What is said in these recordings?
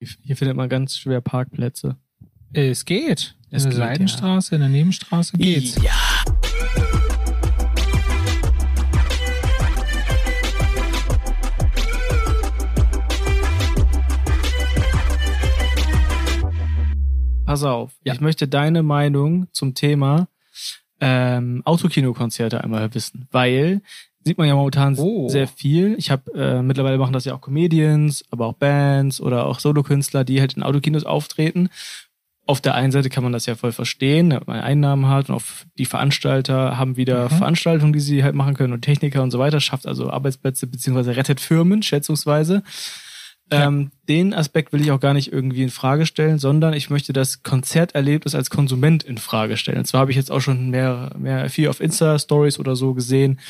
Hier findet man ganz schwer Parkplätze. Es geht. In Es der geht, Seitenstraße, in der Nebenstraße geht's. Ja. Pass auf, Ja. ich möchte deine Meinung zum Thema ähm, Autokinokonzerte einmal wissen, weil sieht man ja momentan Oh. sehr viel. Ich habe äh, mittlerweile machen das ja auch Comedians, aber auch Bands oder auch Solokünstler, die halt in Autokinos auftreten. Auf der einen Seite kann man das ja voll verstehen, dass man Einnahmen hat und auf die Veranstalter haben wieder Mhm. Veranstaltungen, die sie halt machen können und Techniker und so weiter, schafft also Arbeitsplätze beziehungsweise rettet Firmen, schätzungsweise. Ja. Ähm, den Aspekt will ich auch gar nicht irgendwie in Frage stellen, sondern ich möchte das Konzerterlebnis als Konsument in Frage stellen. Und zwar habe ich jetzt auch schon mehr, mehr viel auf Insta-Stories oder so gesehen,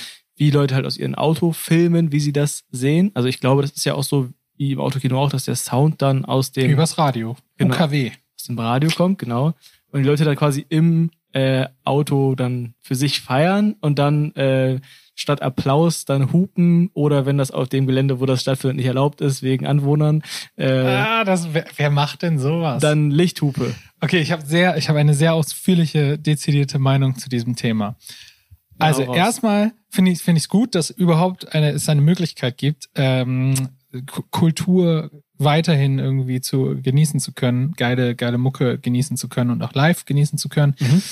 wie Leute halt aus ihren Auto filmen, wie sie das sehen. Also ich glaube, das ist ja auch so wie im Autokino auch, dass der Sound dann aus dem, Übers Radio. Genau. UKW. aus dem Radio kommt, genau. Und die Leute dann quasi im äh, Auto dann für sich feiern und dann äh, statt Applaus dann hupen oder wenn das auf dem Gelände, wo das stattfindet, nicht erlaubt ist, wegen Anwohnern, äh, Ah, das, wer, wer macht denn sowas? dann Lichthupe. Okay, ich habe sehr, ich habe eine sehr ausführliche, dezidierte Meinung zu diesem Thema. Also raus. erstmal finde ich finde ich gut, dass überhaupt eine es eine Möglichkeit gibt, ähm, Kultur weiterhin irgendwie zu genießen zu können, geile geile Mucke genießen zu können und auch live genießen zu können. Mhm.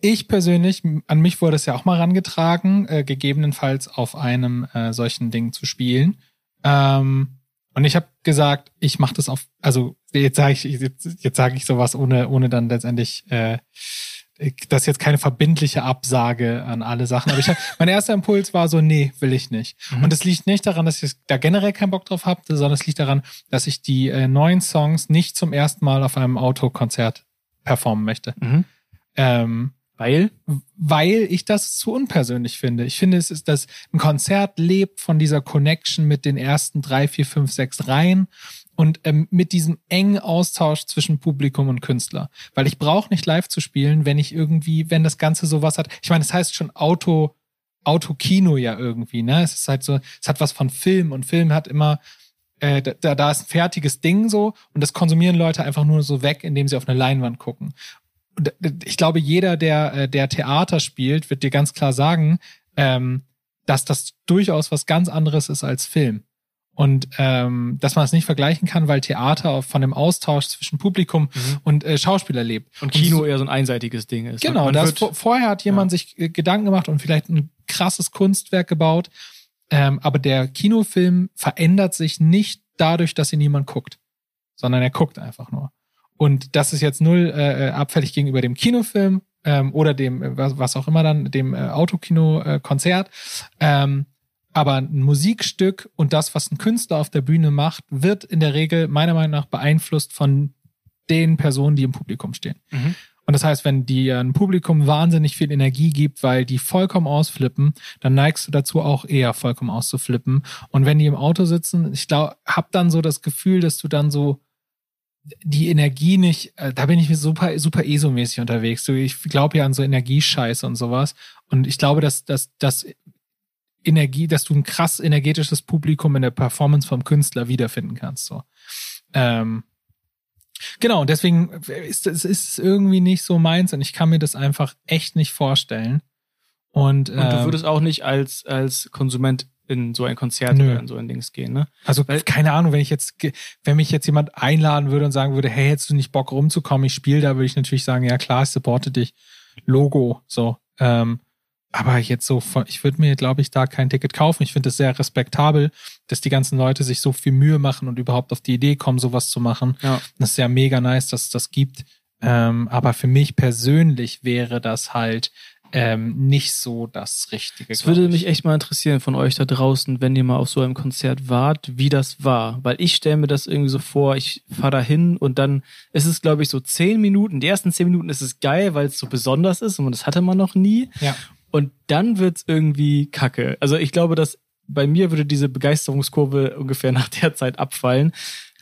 Ich persönlich, an mich wurde es ja auch mal rangetragen, äh, gegebenenfalls auf einem äh, solchen Ding zu spielen. Ähm, und ich habe gesagt, ich mache das auf, also jetzt sage ich, jetzt, jetzt sage ich sowas ohne, ohne dann letztendlich, äh, das ist jetzt keine verbindliche Absage an alle Sachen. Aber ich mein erster Impuls war so, nee, will ich nicht. Mhm. Und es liegt nicht daran, dass ich da generell keinen Bock drauf habe, sondern es liegt daran, dass ich die äh, neuen Songs nicht zum ersten Mal auf einem Autokonzert performen möchte. Mhm. Ähm, Weil? weil ich das zu unpersönlich finde. Ich finde, es ist, dass ein Konzert lebt von dieser Connection mit den ersten drei, vier, fünf, sechs Reihen und ähm, mit diesem engen Austausch zwischen Publikum und Künstler. Weil ich brauche nicht live zu spielen, wenn ich irgendwie, wenn das Ganze sowas hat. Ich meine, es heißt schon Auto, Autokino ja irgendwie, ne? Es ist halt so, es hat was von Film und Film hat immer äh, da, da ist ein fertiges Ding so und das konsumieren Leute einfach nur so weg, indem sie auf eine Leinwand gucken. Und äh, ich glaube, jeder, der, äh, der Theater spielt, wird dir ganz klar sagen, ähm, dass das durchaus was ganz anderes ist als Film. Und ähm, dass man es nicht vergleichen kann, weil Theater von dem Austausch zwischen Publikum Mhm. und äh, Schauspieler lebt. Und Kino so- eher so ein einseitiges Ding ist. Genau, das vor, vorher hat jemand sich äh, Gedanken gemacht und vielleicht ein krasses Kunstwerk gebaut. Ähm, aber der Kinofilm verändert sich nicht dadurch, dass ihn niemand guckt, sondern er guckt einfach nur. Und das ist jetzt null äh, abfällig gegenüber dem Kinofilm ähm, oder dem, äh, was, was auch immer dann, dem äh, Autokino-Konzert. ähm, aber ein Musikstück und das, was ein Künstler auf der Bühne macht, wird in der Regel meiner Meinung nach beeinflusst von den Personen, die im Publikum stehen. Mhm. Und das heißt, wenn dir ein Publikum wahnsinnig viel Energie gibt, weil die vollkommen ausflippen, dann neigst du dazu auch eher vollkommen auszuflippen. Und wenn die im Auto sitzen, ich glaube, hab dann so das Gefühl, dass du dann so die Energie nicht, äh, da bin ich super, super ESO-mäßig unterwegs. Ich glaube ja an so Energiescheiße und sowas. Und ich glaube, dass, dass, dass Energie, dass du ein krass energetisches Publikum in der Performance vom Künstler wiederfinden kannst. So. Ähm, Genau, und deswegen ist es ist irgendwie nicht so meins und ich kann mir das einfach echt nicht vorstellen. Und, Und du ähm, würdest auch nicht als, als Konsument in so ein Konzert Nö. oder in so ein Dings gehen, ne? also weil- keine Ahnung, wenn ich jetzt, wenn mich jetzt jemand einladen würde und sagen würde, hey, hättest du nicht Bock rumzukommen, ich spiele da, würde ich natürlich sagen, ja klar, ich supporte dich. Logo, so. Ähm, aber jetzt so, ich würde mir, glaube ich, da kein Ticket kaufen. Ich finde es sehr respektabel, dass die ganzen Leute sich so viel Mühe machen und überhaupt auf die Idee kommen, sowas zu machen. Ja. Das ist ja mega nice, dass es das gibt. Ähm, aber für mich persönlich wäre das halt ähm, nicht so das Richtige. Es würde ich. mich echt mal interessieren von euch da draußen, wenn ihr mal auf so einem Konzert wart, wie das war. Weil ich stelle mir das irgendwie so vor, ich fahre da hin und dann ist es, glaube ich, so zehn Minuten. Die ersten zehn Minuten ist es geil, weil es so besonders ist und das hatte man noch nie. Ja. Und dann wird's irgendwie kacke. Also ich glaube, dass bei mir würde diese Begeisterungskurve ungefähr nach der Zeit abfallen.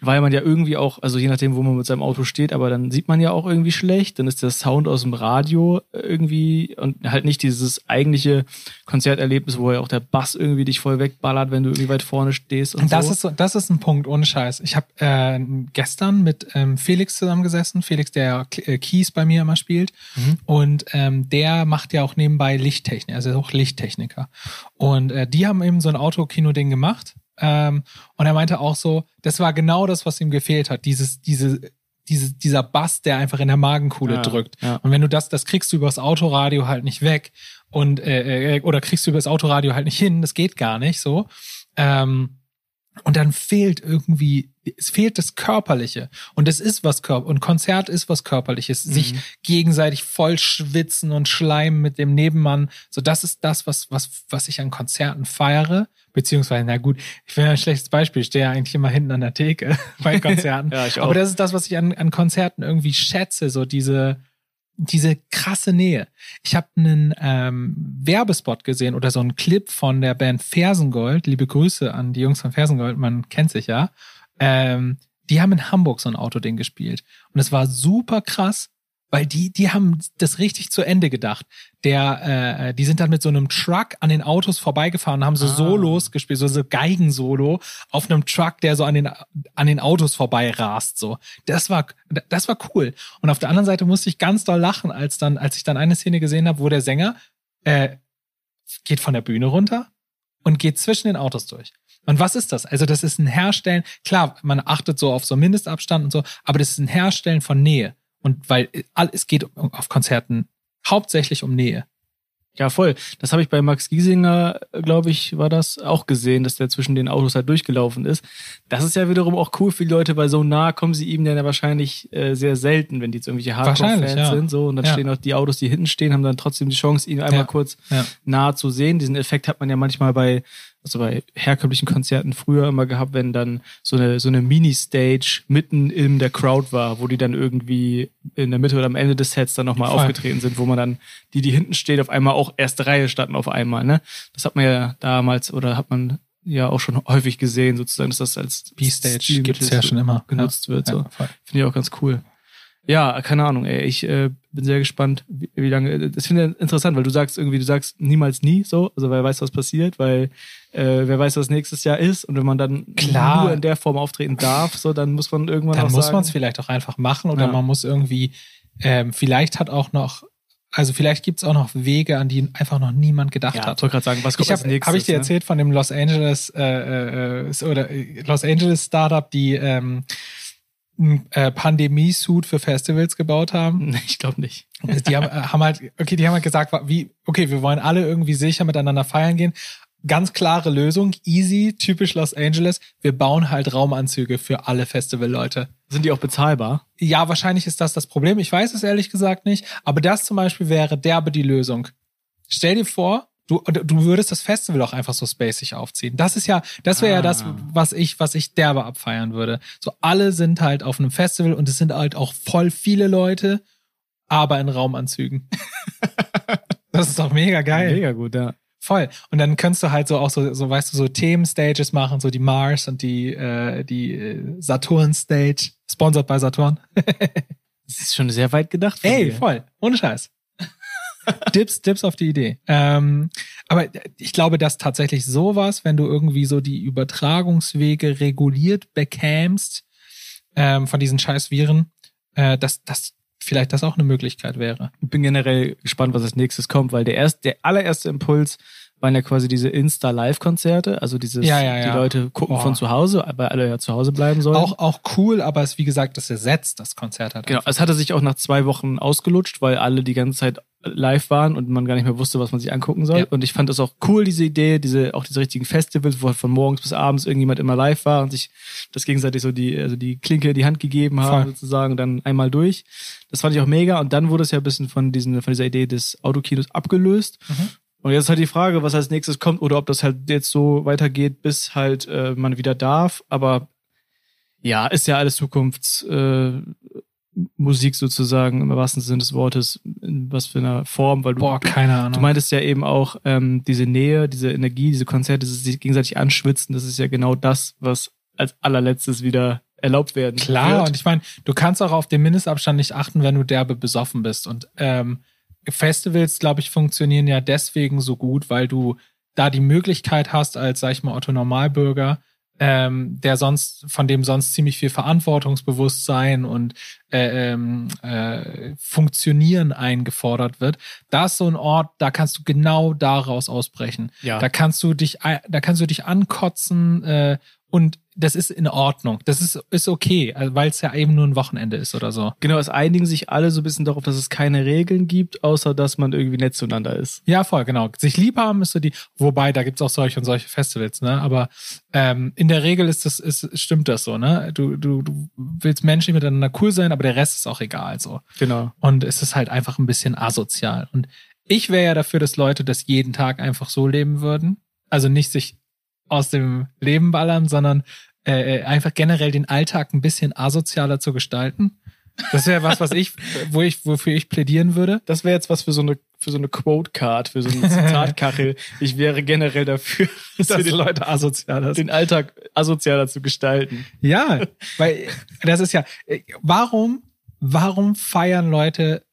Weil man ja irgendwie auch, also je nachdem, wo man mit seinem Auto steht, aber dann sieht man ja auch irgendwie schlecht, dann ist der Sound aus dem Radio irgendwie und halt nicht dieses eigentliche Konzerterlebnis, wo ja auch der Bass irgendwie dich voll wegballert, wenn du irgendwie weit vorne stehst und das so. ist so, das ist ein Punkt ohne Scheiß. Ich habe äh, gestern mit ähm, Felix zusammengesessen, Felix, der äh, Keys bei mir immer spielt Mhm. und ähm, der macht ja auch nebenbei Lichttechnik, also er ist auch Lichttechniker und äh, die haben eben so ein Autokino-Ding gemacht ähm, und er meinte auch so, das war genau das, was ihm gefehlt hat, dieses diese diese, dieser Bass, der einfach in der Magenkuhle Ja, drückt. ja. Und wenn du das, das kriegst du übers Autoradio halt nicht weg und äh, äh, oder kriegst du übers Autoradio halt nicht hin, das geht gar nicht so. Ähm, und dann fehlt irgendwie, es fehlt das Körperliche. Und es ist was Körper und Konzert ist was Körperliches. Sich gegenseitig voll schwitzen und schleimen mit dem Nebenmann. So, das ist das, was, was, was ich an Konzerten feiere. Beziehungsweise, na gut, ich bin ein schlechtes Beispiel, ich stehe ja eigentlich immer hinten an der Theke bei Konzerten. Ja, ich auch. Aber das ist das, was ich an, an Konzerten irgendwie schätze, so diese, diese krasse Nähe. Ich habe einen ähm, Werbespot gesehen oder so einen Clip von der Band Fersengold. Liebe Grüße an die Jungs von Fersengold, man kennt sich ja. Ähm, die haben in Hamburg so ein Autoding gespielt. Und es war super krass, weil die, die haben das richtig zu Ende gedacht. Der, äh, die sind dann mit so einem Truck an den Autos vorbeigefahren und haben so Ah. Solos gespielt, so, so Geigensolo auf einem Truck, der so an den, an den Autos vorbei rast, so. Das war, das war cool. Und auf der anderen Seite musste ich ganz doll lachen, als dann, als ich dann eine Szene gesehen habe, wo der Sänger, äh, geht von der Bühne runter und geht zwischen den Autos durch. Und was ist das? Also das ist ein Herstellen, klar, man achtet so auf so Mindestabstand und so, aber das ist ein Herstellen von Nähe. Und weil all- es geht auf Konzerten hauptsächlich um Nähe. Ja, voll. Das habe ich bei Max Giesinger, glaube ich, war das auch gesehen, dass der zwischen den Autos halt durchgelaufen ist. Das ist ja wiederum auch cool für die Leute, weil so nah kommen sie ihm dann ja wahrscheinlich äh, sehr selten, wenn die jetzt irgendwelche Hardcore-Fans ja. sind. So, und dann Ja. stehen auch die Autos, die hinten stehen, haben dann trotzdem die Chance, ihn einmal kurz nah zu sehen. Diesen Effekt hat man ja manchmal bei, also bei herkömmlichen Konzerten früher immer gehabt, wenn dann so eine, so eine Mini-Stage mitten in der Crowd war, wo die dann irgendwie in der Mitte oder am Ende des Sets dann nochmal aufgetreten sind, wo man dann, die, die hinten steht, auf einmal auch erste Reihe standen auf einmal, ne? Das hat man ja damals oder hat man ja auch schon häufig gesehen, sozusagen, dass das als B-Stage Stilmittel gibt's ja schon immer. genutzt wird. So. Ja. Finde ich auch ganz cool. Ja, keine Ahnung, ey. Ich äh, bin sehr gespannt, wie, wie lange. Das finde ich interessant, weil du sagst irgendwie, du sagst niemals nie so, also wer weiß, was passiert, weil äh, wer weiß, was nächstes Jahr ist. Und wenn man dann Klar. nur in der Form auftreten darf, so, dann muss man irgendwann Dann muss man es vielleicht auch einfach machen oder Ja. man muss irgendwie, ähm, vielleicht hat auch noch, also vielleicht gibt's auch noch Wege, an die einfach noch niemand gedacht Ja, ich hat. wollte gerade sagen, was kommt Ich als habe nächstes? hab ich dir ne? erzählt von dem Los Angeles äh, äh, äh, oder äh, Los Angeles Startup, die ähm, ein äh, Pandemie-Suit für Festivals gebaut haben. Nee, ich glaube nicht. Die haben, äh, haben halt, okay, die haben halt gesagt, wie, okay, wir wollen alle irgendwie sicher miteinander feiern gehen. Ganz klare Lösung, easy, typisch Los Angeles. Wir bauen halt Raumanzüge für alle Festivalleute. Sind die auch bezahlbar? Ja, wahrscheinlich ist das das Problem. Ich weiß es ehrlich gesagt nicht. Aber das zum Beispiel wäre derbe die Lösung. Stell dir vor, du, du würdest das Festival auch einfach so spacig aufziehen. Das ist ja, das wäre ja Ah. das, was ich, was ich derbe abfeiern würde. So alle sind halt auf einem Festival und es sind halt auch voll viele Leute, aber in Raumanzügen. das ist doch mega geil. Mega gut, ja. Voll. Und dann kannst du halt so auch so, so weißt du, so Themenstages machen, so die Mars und die, äh, die äh, Saturn-Stage, sponsored bei Saturn. Das ist schon sehr weit gedacht. Ey, dir. voll. Ohne Scheiß. Dips, Dips auf die Idee. Ähm, aber ich glaube, dass tatsächlich sowas, wenn du irgendwie so die Übertragungswege reguliert bekämst ähm, von diesen scheiß Viren, äh, dass das vielleicht das auch eine Möglichkeit wäre. Ich bin generell gespannt, was als nächstes kommt, weil der erste, der allererste Impuls waren ja quasi diese Insta-Live-Konzerte, also dieses, Ja, ja, ja. die Leute gucken Boah. von zu Hause, weil alle ja zu Hause bleiben sollen. Auch, auch cool, aber es, wie gesagt, das ersetzt das Konzert halt. Genau, einfach. es hatte sich auch nach zwei Wochen ausgelutscht, weil alle die ganze Zeit live waren und man gar nicht mehr wusste, was man sich angucken soll. Ja. Und ich fand das auch cool, diese Idee, diese, auch diese richtigen Festivals, wo halt von morgens bis abends irgendjemand immer live war und sich das gegenseitig so die, also die Klinke in die Hand gegeben haben, Voll. sozusagen, dann einmal durch. Das fand ich auch mega. Und dann wurde es ja ein bisschen von diesen, von dieser Idee des Autokinos abgelöst. Mhm. Und jetzt ist halt die Frage, was als nächstes kommt oder ob das halt jetzt so weitergeht, bis halt äh, man wieder darf. Aber ja, ist ja alles Zukunfts äh, sozusagen im wahrsten Sinne des Wortes, in was für einer Form, weil du, Boah, keine Ahnung. du meintest ja eben auch ähm, diese Nähe, diese Energie, diese Konzerte, dieses sich gegenseitig anschwitzen, das ist ja genau das, was als allerletztes wieder erlaubt werden. Klar, wird. und ich meine, du kannst auch auf den Mindestabstand nicht achten, wenn du derbe besoffen bist. Und ähm, Festivals, glaube ich, funktionieren ja deswegen so gut, weil du da die Möglichkeit hast, als, sag ich mal, Otto Normalbürger, ähm, der sonst, von dem sonst ziemlich viel Verantwortungsbewusstsein und äh, ähm, äh, Funktionieren eingefordert wird. Da ist so ein Ort, da kannst du genau daraus ausbrechen. Ja. Da kannst du dich, da kannst du dich ankotzen äh, und das ist in Ordnung. Das ist, ist okay, also, weil es ja eben nur ein Wochenende ist oder so. Genau, es einigen sich alle so ein bisschen darauf, dass es keine Regeln gibt, außer dass man irgendwie nett zueinander ist. Ja, voll, genau. Sich lieb haben ist so die, wobei, da gibt's auch solche und solche Festivals, ne? Aber ähm, in der Regel ist das, ist, stimmt das so, ne? Du, du, du willst menschlich miteinander cool sein, aber der Rest ist auch egal so. Genau. Und es ist halt einfach ein bisschen asozial. Und ich wäre ja dafür, dass Leute das jeden Tag einfach so leben würden. Also nicht sich aus dem Leben ballern, sondern äh, einfach generell den Alltag ein bisschen asozialer zu gestalten. Das wäre was, was ich, wo ich, wofür ich plädieren würde. Das wäre jetzt was für so eine für so eine Quote Card, für so eine Zitatkachel. Ich wäre generell dafür, dass, Dass wir die Leute asozialer den Alltag asozialer zu gestalten. Ja, weil das ist ja, warum, warum feiern Leute,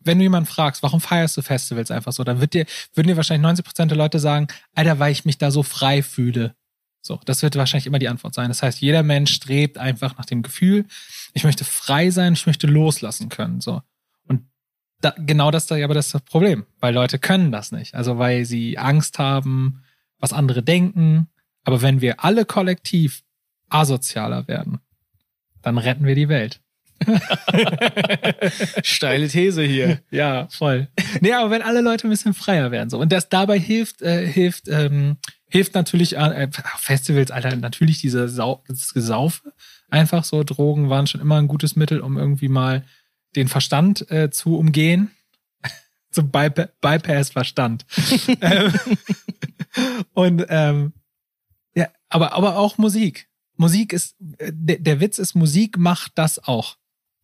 wenn du jemanden fragst, warum feierst du Festivals einfach so, dann wird dir, würden dir wahrscheinlich 90 Prozent der Leute sagen, Alter, weil ich mich da so frei fühle. So, das wird wahrscheinlich immer die Antwort sein. Das heißt, jeder Mensch strebt einfach nach dem Gefühl, ich möchte frei sein, ich möchte loslassen können. So. Und da, genau das ist aber das Problem, weil Leute können das nicht. Also weil sie Angst haben, was andere denken. Aber wenn wir alle kollektiv asozialer werden, dann retten wir die Welt. Steile These hier. Ja, voll. nee, aber wenn alle Leute ein bisschen freier werden so und das dabei hilft, äh, hilft, ähm, hilft natürlich äh, Festivals, Alter, natürlich diese Sau das Gesaufe. Einfach so Drogen waren schon immer ein gutes Mittel, um irgendwie mal den Verstand äh, zu umgehen. Zum Bypa Bypass Verstand. ähm, und ähm, ja, aber aber auch Musik. Musik ist äh, der, der Witz ist Musik macht das auch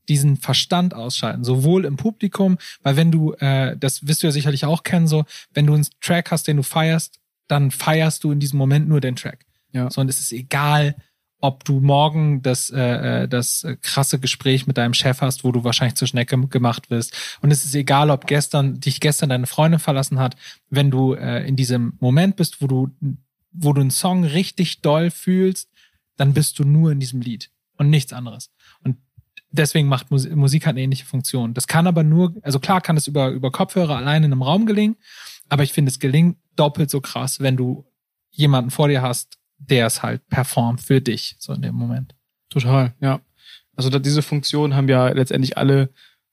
diesen Verstand ausschalten, sowohl im Publikum, weil wenn du, äh, das wirst du ja sicherlich auch kennen, so, wenn du einen Track hast, den du feierst, dann feierst du in diesem Moment nur den Track. Ja. So, und es ist egal, ob du morgen das, äh, äh, das äh, krasse Gespräch mit deinem Chef hast, wo du wahrscheinlich zur Schnecke gemacht wirst. Und es ist egal, ob gestern dich gestern deine Freundin verlassen hat, wenn du äh, in diesem Moment bist, wo du, wo du einen Song richtig doll fühlst, dann bist du nur in diesem Lied und nichts anderes. Und deswegen macht Musik, Musik halt eine ähnliche Funktion. Das kann aber nur, also klar kann es über, über Kopfhörer allein in einem Raum gelingen, aber ich finde, es gelingt doppelt so krass, wenn du jemanden vor dir hast, der es halt performt für dich, so in dem Moment. Total, ja. Also diese Funktion haben ja letztendlich alle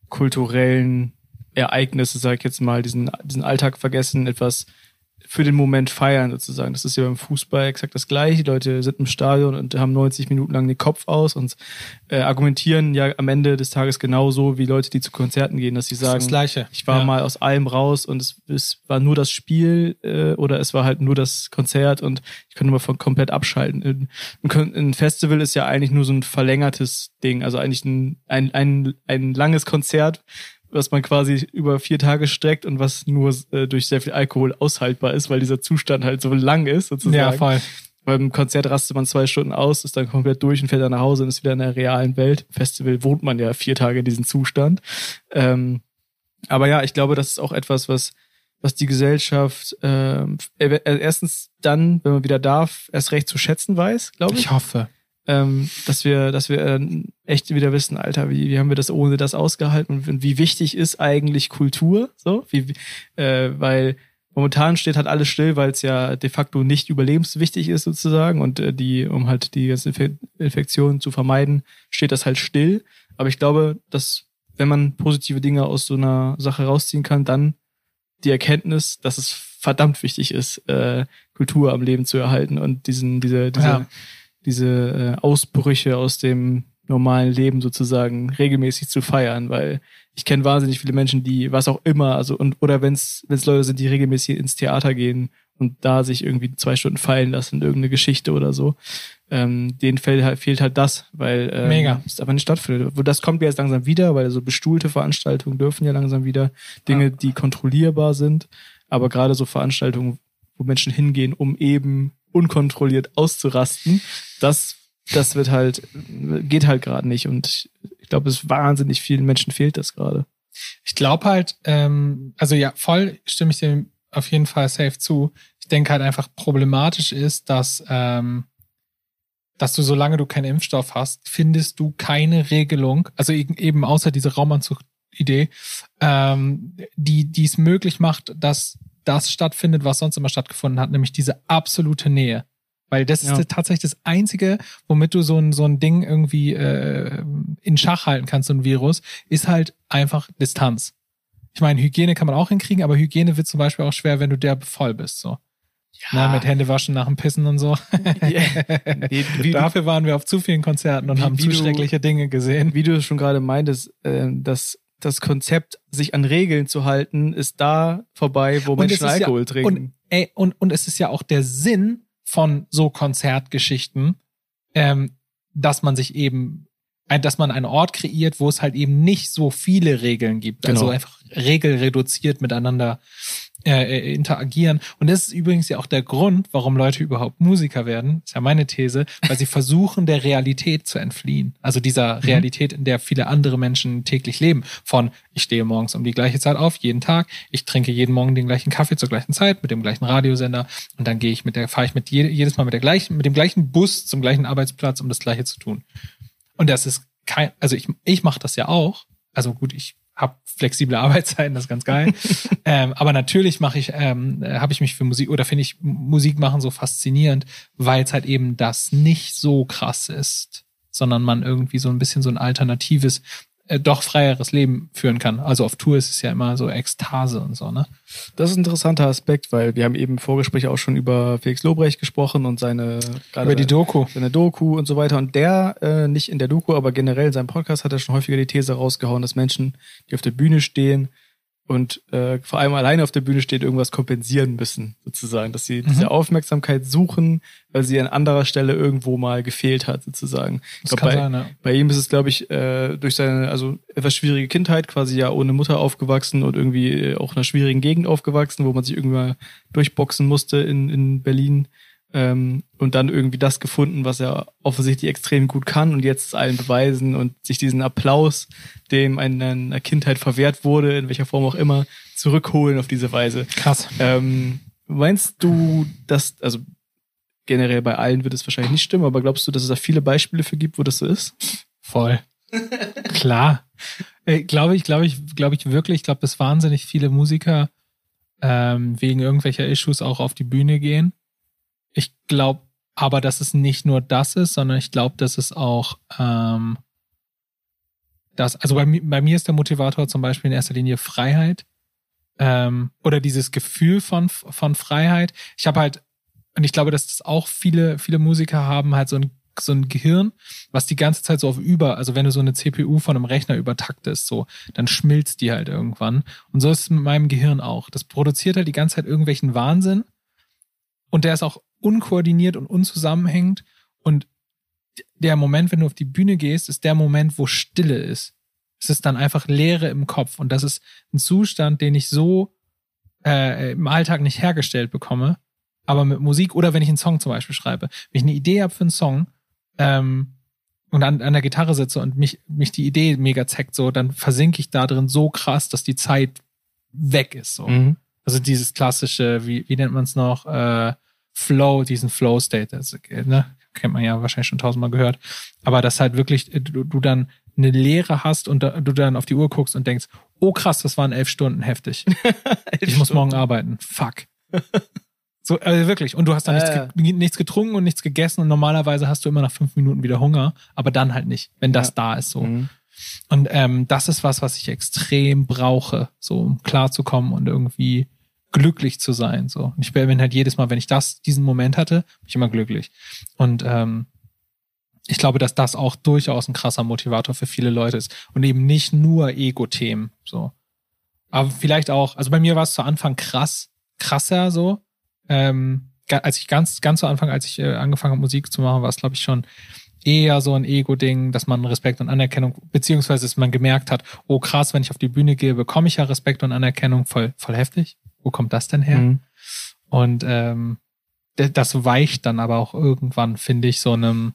kulturellen Ereignisse, sag ich jetzt mal, diesen, diesen Alltag vergessen, etwas für den Moment feiern sozusagen. Das ist ja beim Fußball exakt das gleiche. Die Leute sind im Stadion und haben 90 Minuten lang den Kopf aus und äh, argumentieren ja am Ende des Tages genauso wie Leute, die zu Konzerten gehen, dass sie sagen, das Gleiche. ich war Ja. mal aus allem raus und es, es war nur das Spiel äh, oder es war halt nur das Konzert und ich konnte mal von komplett abschalten. Ein Festival ist ja eigentlich nur so ein verlängertes Ding, also eigentlich ein, ein, ein, ein langes Konzert, was man quasi über vier Tage streckt und was nur äh, durch sehr viel Alkohol aushaltbar ist, weil dieser Zustand halt so lang ist sozusagen. Ja, voll. Beim Konzert rastet man zwei Stunden aus, ist dann komplett durch und fährt dann nach Hause und ist wieder in der realen Welt. Im Festival wohnt man ja vier Tage in diesem Zustand. Ähm, aber ja, ich glaube, das ist auch etwas, was, was die Gesellschaft ähm, äh, erstens dann, wenn man wieder darf, erst recht zu schätzen weiß, glaube ich. Ich hoffe. Ähm, dass wir, dass wir äh, echt wieder wissen, Alter, wie, wie haben wir das ohne das ausgehalten und wie wichtig ist eigentlich Kultur, so, wie, äh, weil momentan steht halt alles still, weil es ja de facto nicht überlebenswichtig ist sozusagen und äh, die, um halt die ganzen Infe Infektionen zu vermeiden, steht das halt still. Aber ich glaube, dass wenn man positive Dinge aus so einer Sache rausziehen kann, dann die Erkenntnis, dass es verdammt wichtig ist, äh, Kultur am Leben zu erhalten und diesen, diese, diese, Ja. Diese äh, Ausbrüche aus dem normalen Leben sozusagen regelmäßig zu feiern, weil ich kenne wahnsinnig viele Menschen, die was auch immer, also und oder wenn es Leute sind, die regelmäßig ins Theater gehen und da sich irgendwie zwei Stunden fallen lassen, irgendeine Geschichte oder so, ähm, denen fehlt halt, fehlt halt das, weil ähm, Mega. es einfach nicht stattfindet. Das kommt jetzt langsam wieder, weil so bestuhlte Veranstaltungen dürfen ja langsam wieder Dinge, Ja. die kontrollierbar sind, aber gerade so Veranstaltungen, wo Menschen hingehen, um eben unkontrolliert auszurasten, das das wird halt, geht halt gerade nicht. Und ich glaube, es wahnsinnig vielen Menschen fehlt das gerade. Ich glaube halt, ähm, also ja, voll stimme ich dem auf jeden Fall safe zu. Ich denke halt einfach problematisch ist, dass, ähm, dass du, solange du keinen Impfstoff hast, findest du keine Regelung, also eben außer diese Raumanzug-Idee, ähm, die, die es möglich macht, dass das stattfindet, was sonst immer stattgefunden hat, nämlich diese absolute Nähe. Weil das ja. ist tatsächlich das Einzige, womit du so ein, so ein Ding irgendwie äh, in Schach halten kannst, so ein Virus, ist halt einfach Distanz. Ich meine, Hygiene kann man auch hinkriegen, aber Hygiene wird zum Beispiel auch schwer, wenn du der voll bist. So. Ja. Na, mit Händewaschen nach dem Pissen und so. nee, wie, Dafür waren wir auf zu vielen Konzerten und wie, haben zu du, schreckliche Dinge gesehen. Wie du schon gerade meintest, äh, dass das Konzept, sich an Regeln zu halten, ist da vorbei, wo Menschen Alkohol ja, trinken. Und, ey, und, und es ist ja auch der Sinn von so Konzertgeschichten, ähm, dass man sich eben, dass man einen Ort kreiert, wo es halt eben nicht so viele Regeln gibt. Also genau. Also einfach regelreduziert miteinander äh, äh, interagieren. Und das ist übrigens ja auch der Grund, warum Leute überhaupt Musiker werden. ist ja meine These, weil sie versuchen, der Realität zu entfliehen. Also dieser mhm. Realität, in der viele andere Menschen täglich leben. Von ich stehe morgens um die gleiche Zeit auf, jeden Tag. Ich trinke jeden Morgen den gleichen Kaffee zur gleichen Zeit mit dem gleichen Radiosender und dann gehe ich mit der, fahre ich mit je, jedes Mal mit der gleichen, mit dem gleichen Bus zum gleichen Arbeitsplatz, um das Gleiche zu tun. Und das ist kein, also ich, ich mache das ja auch. Also gut, ich habe flexible Arbeitszeiten, das ist ganz geil. ähm, aber natürlich mache ich, ähm, habe ich mich für Musik oder finde ich Musik machen so faszinierend, weil es halt eben das nicht so krass ist, sondern man irgendwie so ein bisschen so ein alternatives äh, doch freieres Leben führen kann. Also auf Tour ist es ja immer so Ekstase und so, ne? Das ist ein interessanter Aspekt, weil wir haben eben im Vorgespräch auch schon über Felix Lobrecht gesprochen und seine über die Doku, seine Doku und so weiter. Und der äh, nicht in der Doku, aber generell in seinem Podcast hat er schon häufiger die These rausgehauen, dass Menschen, die auf der Bühne stehen, und äh, vor allem alleine auf der Bühne steht, irgendwas kompensieren müssen, sozusagen. Dass sie mhm. diese Aufmerksamkeit suchen, weil sie an anderer Stelle irgendwo mal gefehlt hat, sozusagen. Das glaub, kann bei, sein, ja. bei ihm ist es, glaube ich, äh, durch seine also etwas schwierige Kindheit, quasi ja ohne Mutter aufgewachsen und irgendwie äh, auch in einer schwierigen Gegend aufgewachsen, wo man sich irgendwann durchboxen musste in, in Berlin ähm, und dann irgendwie das gefunden, was er offensichtlich extrem gut kann und jetzt allen beweisen und sich diesen Applaus, dem in einer Kindheit verwehrt wurde, in welcher Form auch immer, zurückholen auf diese Weise. Krass. Ähm, meinst du, dass, also generell bei allen wird es wahrscheinlich nicht stimmen, aber glaubst du, dass es da viele Beispiele für gibt, wo das so ist? Voll. Klar. Äh, glaube ich, glaube ich, glaube ich wirklich, ich glaube, dass wahnsinnig viele Musiker ähm, wegen irgendwelcher Issues auch auf die Bühne gehen ich glaube aber, dass es nicht nur das ist, sondern ich glaube, dass es auch ähm, das, also bei, bei mir ist der Motivator zum Beispiel in erster Linie Freiheit ähm, oder dieses Gefühl von, von Freiheit. Ich habe halt, und ich glaube, dass das auch viele, viele Musiker haben, halt so ein, so ein Gehirn, was die ganze Zeit so auf über, also wenn du so eine CPU von einem Rechner übertaktest, so, dann schmilzt die halt irgendwann. Und so ist es mit meinem Gehirn auch. Das produziert halt die ganze Zeit irgendwelchen Wahnsinn. Und der ist auch unkoordiniert und unzusammenhängend. Und der Moment, wenn du auf die Bühne gehst, ist der Moment, wo Stille ist. Es ist dann einfach Leere im Kopf. Und das ist ein Zustand, den ich so äh, im Alltag nicht hergestellt bekomme. Aber mit Musik oder wenn ich einen Song zum Beispiel schreibe. Wenn ich eine Idee habe für einen Song ähm, und an, an der Gitarre sitze und mich, mich die Idee mega zeckt, so, dann versinke ich da drin so krass, dass die Zeit weg ist. So. Mhm. Also dieses klassische, wie, wie nennt man es noch, äh, Flow, diesen Flow-State, das, ne, kennt man ja wahrscheinlich schon tausendmal gehört, aber dass halt wirklich äh, du, du dann eine Lehre hast und da, du dann auf die Uhr guckst und denkst, oh krass, das waren elf Stunden, heftig. elf ich muss morgen arbeiten. Fuck. So, also wirklich. Und du hast dann äh. nichts, nichts, getrunken und nichts gegessen und normalerweise hast du immer nach fünf Minuten wieder Hunger, aber dann halt nicht, wenn das ja. da ist so. Mhm. Und ähm, das ist was, was ich extrem brauche, so um klarzukommen und irgendwie glücklich zu sein. So. Und ich bin halt jedes Mal, wenn ich das, diesen Moment hatte, bin ich immer glücklich. Und ähm, ich glaube, dass das auch durchaus ein krasser Motivator für viele Leute ist. Und eben nicht nur Ego-Themen. So. Aber vielleicht auch, also bei mir war es zu Anfang krass, krasser so. Ähm, als ich ganz, ganz zu Anfang, als ich äh, angefangen habe, Musik zu machen, war es, glaube ich, schon eher so ein Ego-Ding, dass man Respekt und Anerkennung, beziehungsweise dass man gemerkt hat, oh krass, wenn ich auf die Bühne gehe, bekomme ich ja Respekt und Anerkennung, voll, voll heftig wo kommt das denn her? Mhm. Und ähm, das weicht dann aber auch irgendwann, finde ich, so einem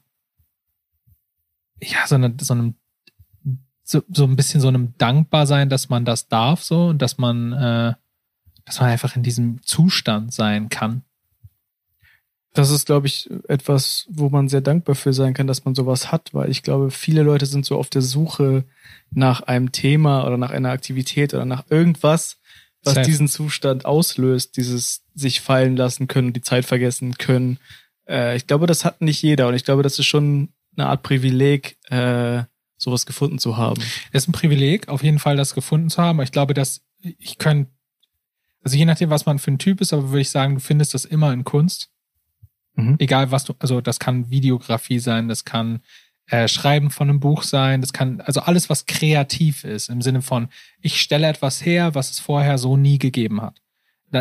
ja, so, eine, so einem, so, so ein bisschen so einem dankbar sein, dass man das darf, so, und dass man, äh, dass man einfach in diesem Zustand sein kann. Das ist, glaube ich, etwas, wo man sehr dankbar für sein kann, dass man sowas hat, weil ich glaube, viele Leute sind so auf der Suche nach einem Thema oder nach einer Aktivität oder nach irgendwas, was Safe. diesen Zustand auslöst, dieses sich fallen lassen können, die Zeit vergessen können. Äh, ich glaube, das hat nicht jeder und ich glaube, das ist schon eine Art Privileg, äh, sowas gefunden zu haben. Es ist ein Privileg, auf jeden Fall das gefunden zu haben. Ich glaube, dass ich könnte, also je nachdem, was man für ein Typ ist, aber würde ich sagen, du findest das immer in Kunst. Mhm. Egal was du, also das kann Videografie sein, das kann äh, Schreiben von einem Buch sein, das kann, also alles, was kreativ ist, im Sinne von, ich stelle etwas her, was es vorher so nie gegeben hat.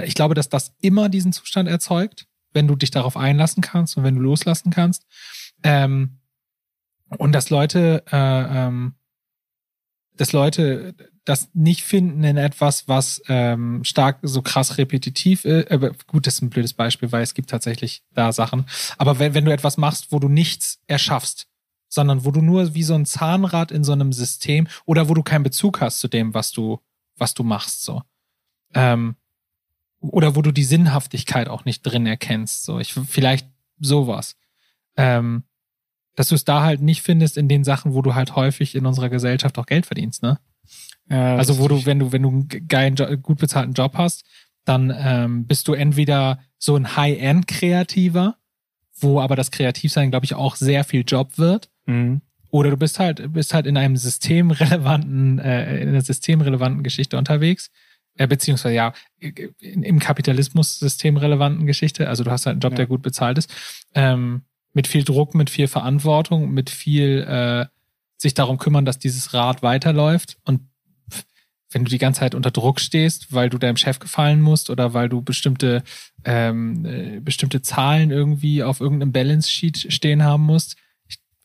Ich glaube, dass das immer diesen Zustand erzeugt, wenn du dich darauf einlassen kannst und wenn du loslassen kannst. Ähm, und dass Leute, äh, ähm, dass Leute das nicht finden in etwas, was ähm, stark so krass repetitiv ist. Äh, gut, das ist ein blödes Beispiel, weil es gibt tatsächlich da Sachen. Aber wenn, wenn du etwas machst, wo du nichts erschaffst, sondern wo du nur wie so ein Zahnrad in so einem System oder wo du keinen Bezug hast zu dem, was du, was du machst, so. Ähm, oder wo du die Sinnhaftigkeit auch nicht drin erkennst, so. Ich, vielleicht sowas. Ähm, dass du es da halt nicht findest in den Sachen, wo du halt häufig in unserer Gesellschaft auch Geld verdienst, ne? Ja, also wo du, wenn du, wenn du einen geilen, gut bezahlten Job hast, dann ähm, bist du entweder so ein High-End-Kreativer, wo aber das Kreativsein, glaube ich, auch sehr viel Job wird. Mhm. Oder du bist halt, bist halt in einem systemrelevanten, äh, in einer systemrelevanten Geschichte unterwegs. Äh, beziehungsweise ja, im Kapitalismus systemrelevanten Geschichte. Also du hast halt einen Job, ja. der gut bezahlt ist. Ähm, mit viel Druck, mit viel Verantwortung, mit viel äh, sich darum kümmern, dass dieses Rad weiterläuft. Und wenn du die ganze Zeit unter Druck stehst, weil du deinem Chef gefallen musst oder weil du bestimmte ähm, äh, bestimmte Zahlen irgendwie auf irgendeinem Balance Sheet stehen haben musst,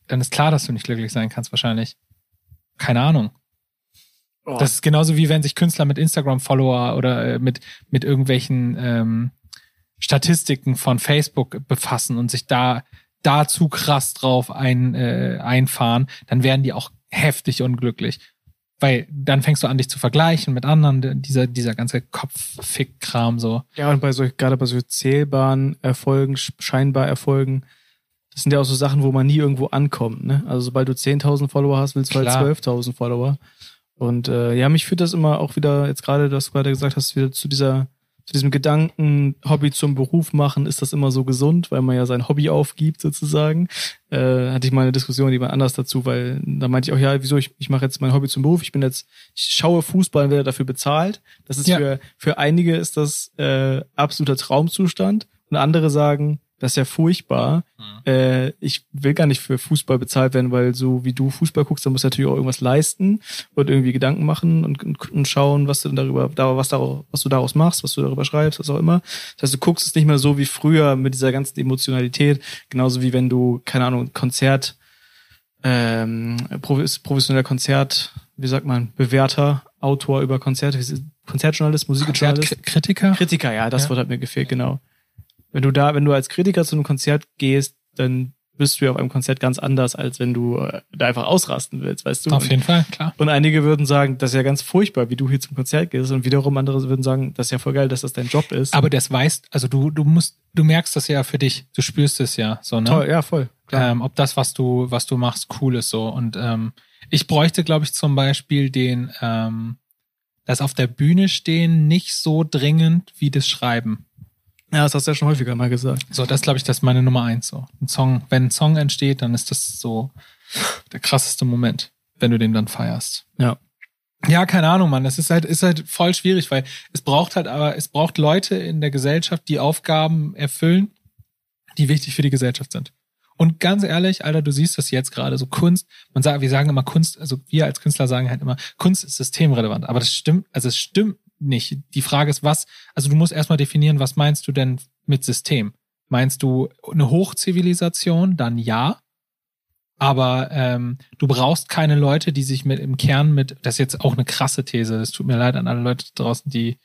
dann ist klar, dass du nicht glücklich sein kannst wahrscheinlich. Keine Ahnung. Oh. Das ist genauso wie wenn sich Künstler mit Instagram-Follower oder äh, mit mit irgendwelchen ähm, Statistiken von Facebook befassen und sich da da zu krass drauf ein, äh, einfahren, dann werden die auch heftig unglücklich. Weil dann fängst du an, dich zu vergleichen mit anderen, dieser, dieser ganze Kopffick-Kram so. Ja, und bei so, gerade bei so zählbaren Erfolgen, scheinbar Erfolgen, das sind ja auch so Sachen, wo man nie irgendwo ankommt, ne? Also sobald du 10.000 Follower hast, willst du halt 12.000 Follower. Und äh, ja, mich führt das immer auch wieder, jetzt gerade, dass du gerade gesagt hast, wieder zu dieser zu diesem Gedanken, Hobby zum Beruf machen, ist das immer so gesund, weil man ja sein Hobby aufgibt sozusagen. Äh, hatte ich mal eine Diskussion jemand anders dazu, weil da meinte ich auch, ja, wieso, ich, ich mache jetzt mein Hobby zum Beruf, ich bin jetzt, ich schaue Fußball und werde dafür bezahlt. Das ist ja. für, für einige ist das äh, absoluter Traumzustand und andere sagen, das ist ja furchtbar. Mhm. Äh, ich will gar nicht für Fußball bezahlt werden, weil so wie du Fußball guckst, dann musst du natürlich auch irgendwas leisten und irgendwie Gedanken machen und, und, und schauen, was du darüber, was, daraus, was du daraus machst, was du darüber schreibst, was auch immer. Das heißt, du guckst es nicht mehr so wie früher mit dieser ganzen Emotionalität, genauso wie wenn du, keine Ahnung, Konzert, ähm, professioneller Konzert, wie sagt man, Bewerter, Autor über Konzerte, Konzertjournalist, Musikjournalist. Kritiker? Kritiker, ja, das ja. Wort hat mir gefehlt, genau wenn du da, wenn du als Kritiker zu einem Konzert gehst, dann bist du ja auf einem Konzert ganz anders, als wenn du äh, da einfach ausrasten willst, weißt du? Auf jeden Fall, klar. Und einige würden sagen, das ist ja ganz furchtbar, wie du hier zum Konzert gehst. Und wiederum andere würden sagen, das ist ja voll geil, dass das dein Job ist. Aber das weißt, also du, du musst, du merkst das ja für dich, du spürst es ja so, ne? Toll, ja, voll. Ähm, ob das, was du, was du machst, cool ist so. Und ähm, ich bräuchte, glaube ich, zum Beispiel den, ähm, das auf der Bühne stehen nicht so dringend wie das Schreiben. Ja, das hast du ja schon häufiger mal gesagt. So, das glaube ich, das ist meine Nummer eins. So. Ein Song, wenn ein Song entsteht, dann ist das so der krasseste Moment, wenn du den dann feierst. Ja. Ja, keine Ahnung, Mann. Das ist halt, ist halt voll schwierig, weil es braucht halt, aber es braucht Leute in der Gesellschaft, die Aufgaben erfüllen, die wichtig für die Gesellschaft sind. Und ganz ehrlich, Alter, du siehst das jetzt gerade, so Kunst, man sagt, wir sagen immer Kunst, also wir als Künstler sagen halt immer, Kunst ist systemrelevant, aber das stimmt, also es stimmt nicht. Die Frage ist, was, also du musst erstmal definieren, was meinst du denn mit System? Meinst du eine Hochzivilisation? Dann ja. Aber ähm, du brauchst keine Leute, die sich mit im Kern mit, das ist jetzt auch eine krasse These, das tut mir leid an alle Leute draußen, die,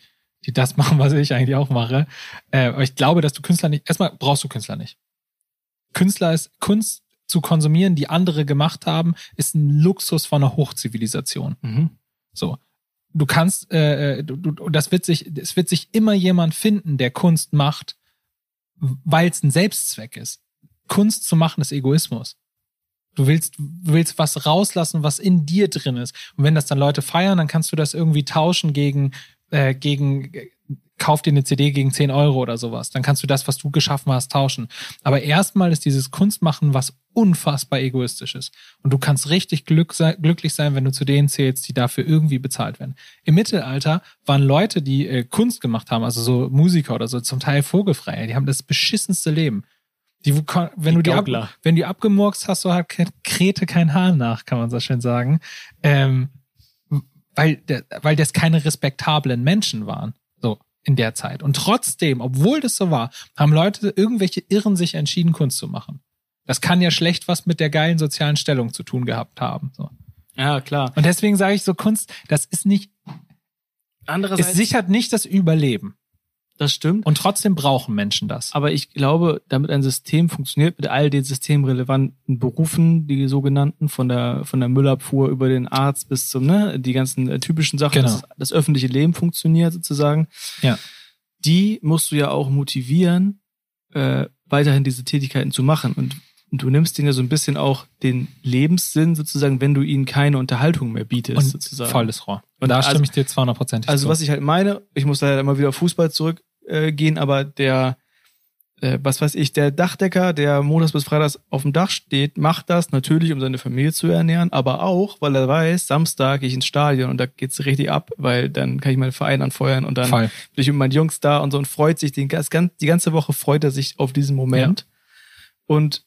die das machen, was ich eigentlich auch mache. Äh, aber ich glaube, dass du Künstler nicht, erstmal brauchst du Künstler nicht. Künstler ist, Kunst zu konsumieren, die andere gemacht haben, ist ein Luxus von einer Hochzivilisation. Mhm. So. Du kannst, äh, du, du, das wird sich, es wird sich immer jemand finden, der Kunst macht, weil es ein Selbstzweck ist. Kunst zu machen ist Egoismus. Du willst, du willst was rauslassen, was in dir drin ist. Und wenn das dann Leute feiern, dann kannst du das irgendwie tauschen gegen, äh, gegen, äh, kauf dir eine CD gegen 10 Euro oder sowas. Dann kannst du das, was du geschaffen hast, tauschen. Aber erstmal ist dieses Kunstmachen was unfassbar egoistisch ist. Und du kannst richtig Glück sei, glücklich sein, wenn du zu denen zählst, die dafür irgendwie bezahlt werden. Im Mittelalter waren Leute, die äh, Kunst gemacht haben, also so Musiker oder so, zum Teil vogelfrei. Die haben das beschissenste Leben. Die, wenn, Die du die ab, wenn du die abgemurkst hast, so hat Krete kein Haar nach, kann man so schön sagen. Ähm, weil, weil das keine respektablen Menschen waren. In der Zeit. Und trotzdem, obwohl das so war, haben Leute, irgendwelche Irren sich entschieden, Kunst zu machen. Das kann ja schlecht was mit der geilen sozialen Stellung zu tun gehabt haben. So. Ja, klar. Und deswegen sage ich so, Kunst, das ist nicht, Andererseits, es sichert nicht das Überleben. Das stimmt. Und trotzdem brauchen Menschen das. Aber ich glaube, damit ein System funktioniert, mit all den systemrelevanten Berufen, die sogenannten, von der, von der Müllabfuhr über den Arzt bis zum, ne, die ganzen äh, typischen Sachen, Genau. dass das öffentliche Leben funktioniert sozusagen. Ja. Die musst du ja auch motivieren, äh, weiterhin diese Tätigkeiten zu machen. Und du nimmst denen ja so ein bisschen auch den Lebenssinn sozusagen, wenn du ihnen keine Unterhaltung mehr bietest, Und sozusagen. volles Rohr. Und da also- stimme ich dir 200%ig Also zu. was ich halt meine, ich muss leider immer wieder auf Fußball zurückgehen, äh, gehen, aber der, äh, was weiß ich, der Dachdecker, der montags bis freitags auf dem Dach steht, macht das natürlich, um seine Familie zu ernähren, aber auch, weil er weiß, Samstag gehe ich ins Stadion und da geht's richtig ab, weil dann kann ich meinen Verein anfeuern und dann Voll. bin ich mit meinen Jungs da und so und freut sich, den, das die ganze Woche freut er sich auf diesen Moment. Und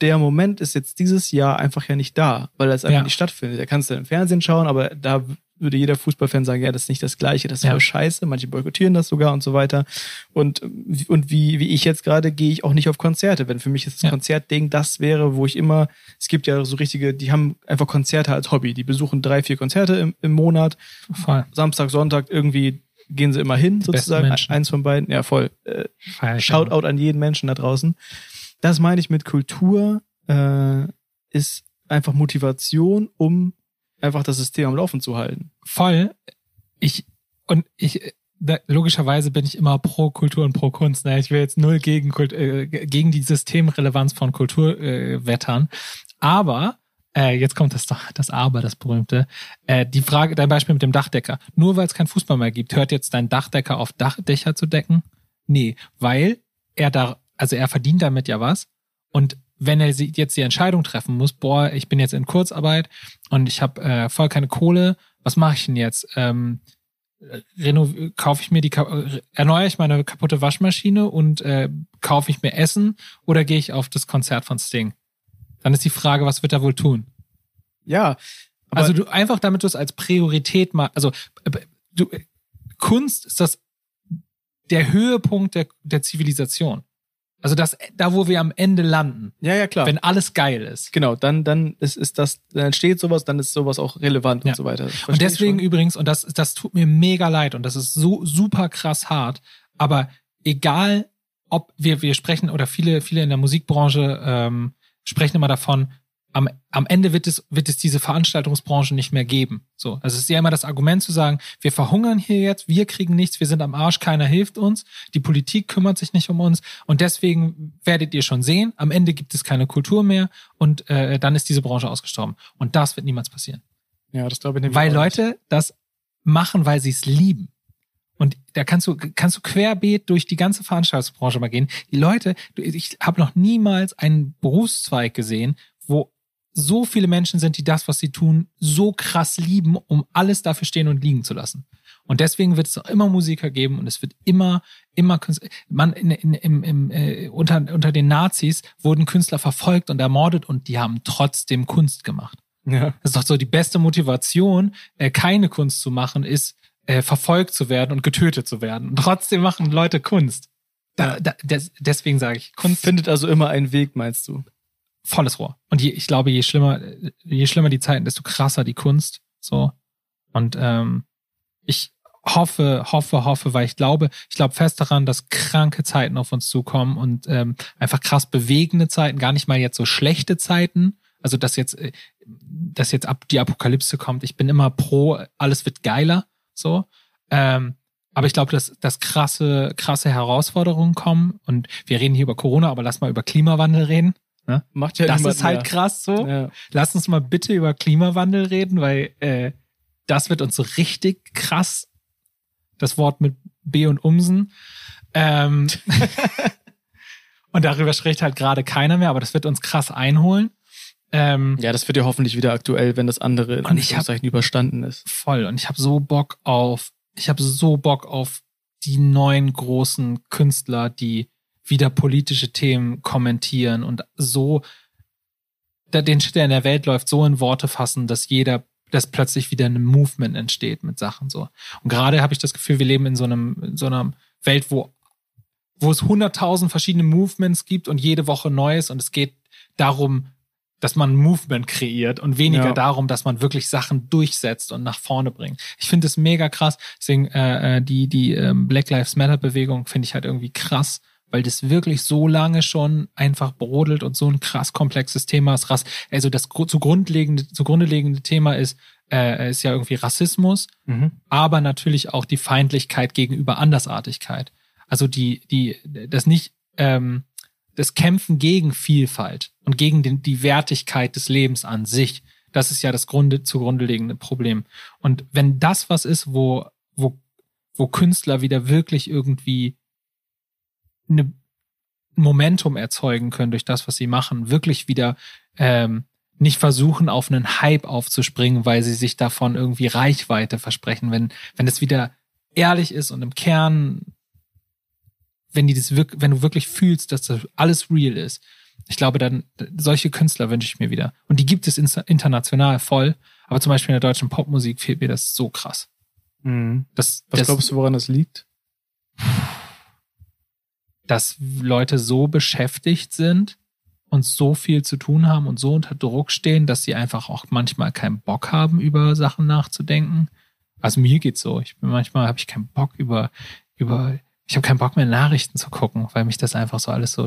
der Moment ist jetzt dieses Jahr einfach ja nicht da, weil das einfach Ja. nicht stattfindet. Da kannst du im Fernsehen schauen, aber da würde jeder Fußballfan sagen, ja, das ist nicht das Gleiche, das ist Ja. voll scheiße, manche boykottieren das sogar und so weiter. Und, und wie, wie ich jetzt gerade gehe ich auch nicht auf Konzerte. Wenn für mich das Ja. Konzertding das wäre, wo ich immer, es gibt ja so richtige, die haben einfach Konzerte als Hobby. Die besuchen drei, vier Konzerte im, im Monat. Voll. Samstag, Sonntag irgendwie gehen sie immer hin, besten sozusagen. Eins von beiden. Ja, voll. Äh, Shoutout an jeden Menschen da draußen. Das meine ich mit Kultur, äh, ist einfach Motivation, um einfach das System am Laufen zu halten. voll. Ich und ich logischerweise bin ich immer pro Kultur und pro Kunst. Ne? Ich will jetzt null gegen Kult, äh, gegen die Systemrelevanz von Kultur äh, wettern. Aber äh, jetzt kommt das das Aber, das berühmte. Äh, die Frage, dein Beispiel mit dem Dachdecker. Nur weil es keinen Fußball mehr gibt, hört jetzt dein Dachdecker auf Dachdächer zu decken? Nee, weil er da, also er verdient damit ja was. Und wenn er jetzt die Entscheidung treffen muss, boah, ich bin jetzt in Kurzarbeit und ich habe äh, voll keine Kohle, was mache ich denn jetzt? Ähm, kaufe ich mir die erneuere ich meine kaputte Waschmaschine und äh, kaufe ich mir Essen oder gehe ich auf das Konzert von Sting? Dann ist die Frage, was wird er wohl tun? Ja. Also du einfach, damit du es als Priorität mal, also äh, du, Kunst ist das der Höhepunkt der, der Zivilisation. Also das, da wo wir am Ende landen, ja, ja, klar. wenn alles geil ist. genau, dann, dann ist, ist das, dann entsteht sowas, dann ist sowas auch relevant Ja. und so weiter. Und deswegen übrigens, und das, das tut mir mega leid und das ist so super krass hart, aber egal, ob wir, wir sprechen oder viele, viele in der Musikbranche ähm, sprechen immer davon, am, am Ende wird es, wird es diese Veranstaltungsbranche nicht mehr geben. So, also es ist ja immer das Argument zu sagen, wir verhungern hier jetzt, wir kriegen nichts, wir sind am Arsch, keiner hilft uns, die Politik kümmert sich nicht um uns und deswegen werdet ihr schon sehen, am Ende gibt es keine Kultur mehr und äh, dann ist diese Branche ausgestorben. Und das wird niemals passieren. Ja, das glaube ich nämlich Weil auch nicht. Leute das machen, weil sie es lieben. Und da kannst du, kannst du querbeet durch die ganze Veranstaltungsbranche mal gehen. Die Leute, ich habe noch niemals einen Berufszweig gesehen, wo so viele Menschen sind, die das, was sie tun, so krass lieben, um alles dafür stehen und liegen zu lassen. Und deswegen wird es auch immer Musiker geben und es wird immer, immer Künstler. Man in, in, im, im, äh, unter, unter den Nazis wurden Künstler verfolgt und ermordet und die haben trotzdem Kunst gemacht. Ja. Das ist doch so die beste Motivation, äh, keine Kunst zu machen, ist äh, verfolgt zu werden und getötet zu werden. Und trotzdem machen Leute Kunst. Da, da, des, deswegen sage ich, Kunst Findet also immer einen Weg, meinst du? Volles Rohr. Und je, ich glaube, je schlimmer, je schlimmer die Zeiten, desto krasser die Kunst. So. Und ähm, ich hoffe, hoffe, hoffe, weil ich glaube, ich glaube fest daran, dass kranke Zeiten auf uns zukommen und ähm, einfach krass bewegende Zeiten, gar nicht mal jetzt so schlechte Zeiten. Also dass jetzt, äh, dass jetzt ab die Apokalypse kommt. Ich bin immer pro, alles wird geiler, so. Ähm, aber ich glaube, dass, dass krasse, krasse Herausforderungen kommen. Und wir reden hier über Corona, aber lass mal über Klimawandel reden. Ne? Macht ja das ist halt mehr. krass so. Ja. Lass uns mal bitte über Klimawandel reden, weil äh, das wird uns so richtig krass. Das Wort mit B und Umsen. Ähm, und darüber spricht halt gerade keiner mehr, aber das wird uns krass einholen. Ähm, ja, das wird ja hoffentlich wieder aktuell, wenn das andere in Anführungszeichen überstanden ist. voll. Und ich habe so Bock auf, ich habe so Bock auf die neuen großen Künstler, die wieder politische Themen kommentieren und so den Shit, der in der Welt läuft, so in Worte fassen, dass jeder, dass plötzlich wieder ein Movement entsteht mit Sachen so. Und gerade habe ich das Gefühl, wir leben in so einem, in so einer Welt, wo, wo es hunderttausend verschiedene Movements gibt und jede Woche Neues und es geht darum, dass man ein Movement kreiert und weniger Ja. darum, dass man wirklich Sachen durchsetzt und nach vorne bringt. Ich finde es mega krass. Deswegen äh, äh, die die ähm, Black Lives Matter Bewegung finde ich halt irgendwie krass, weil das wirklich so lange schon einfach brodelt und so ein krass komplexes Thema ist. Rass also das gru- zugrunde liegende zugrunde liegende Thema ist äh, ist ja irgendwie Rassismus, aber natürlich auch die Feindlichkeit gegenüber Andersartigkeit. Also die, die, das nicht, ähm, das Kämpfen gegen Vielfalt und gegen den, die Wertigkeit des Lebens an sich. Das ist ja das Grunde, zugrunde liegende Problem. Und wenn das was ist, wo, wo, wo Künstler wieder wirklich irgendwie eine Momentum erzeugen können durch das, was sie machen, wirklich wieder ähm, nicht versuchen, auf einen Hype aufzuspringen, weil sie sich davon irgendwie Reichweite versprechen. Wenn, wenn es wieder ehrlich ist und im Kern, wenn die das wirklich, wenn du wirklich fühlst, dass das alles real ist, ich glaube, dann solche Künstler wünsche ich mir wieder. Und die gibt es international voll, aber zum Beispiel in der deutschen Popmusik fehlt mir das so krass. Mhm. Das, Was das, glaubst du, woran das liegt? Dass Leute so beschäftigt sind und so viel zu tun haben und so unter Druck stehen, dass sie einfach auch manchmal keinen Bock haben, über Sachen nachzudenken. Also mir geht's so. Ich bin manchmal habe ich keinen Bock über über ich habe keinen Bock mehr Nachrichten zu gucken, weil mich das einfach so alles so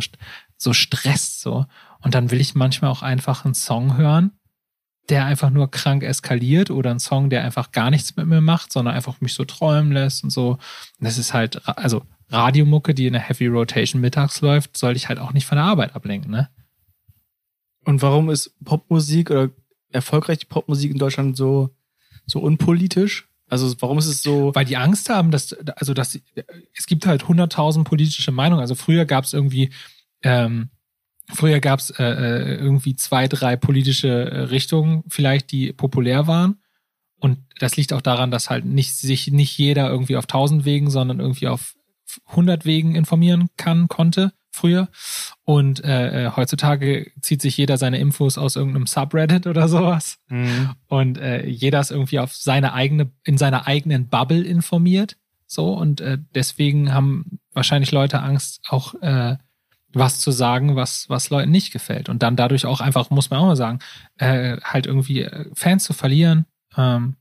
so stresst so. Und dann will ich manchmal auch einfach einen Song hören, der einfach nur krank eskaliert oder einen Song, der einfach gar nichts mit mir macht, sondern einfach mich so träumen lässt und so. Das ist halt, also Radiomucke, die in der Heavy Rotation mittags läuft, sollte ich halt auch nicht von der Arbeit ablenken, ne? Und warum ist Popmusik oder erfolgreiche Popmusik in Deutschland so, so unpolitisch? Also warum ist es so. Weil die Angst haben, dass, also dass es gibt halt hunderttausend politische Meinungen. Also früher gab es irgendwie, ähm, früher gab es äh, äh, irgendwie zwei, drei politische äh, Richtungen, vielleicht, die populär waren. Und das liegt auch daran, dass halt nicht sich nicht jeder irgendwie auf tausend Wegen, sondern irgendwie auf 100 Wegen informieren kann, konnte früher. Und äh, äh, heutzutage zieht sich jeder seine Infos aus irgendeinem Subreddit oder sowas. Mhm. Und äh, jeder ist irgendwie auf seine eigene, in seiner eigenen Bubble informiert. So, und äh, deswegen haben wahrscheinlich Leute Angst, auch äh, was zu sagen, was, was Leuten nicht gefällt. Und dann dadurch auch einfach, muss man auch mal sagen, äh, halt irgendwie äh, Fans zu verlieren. Ähm,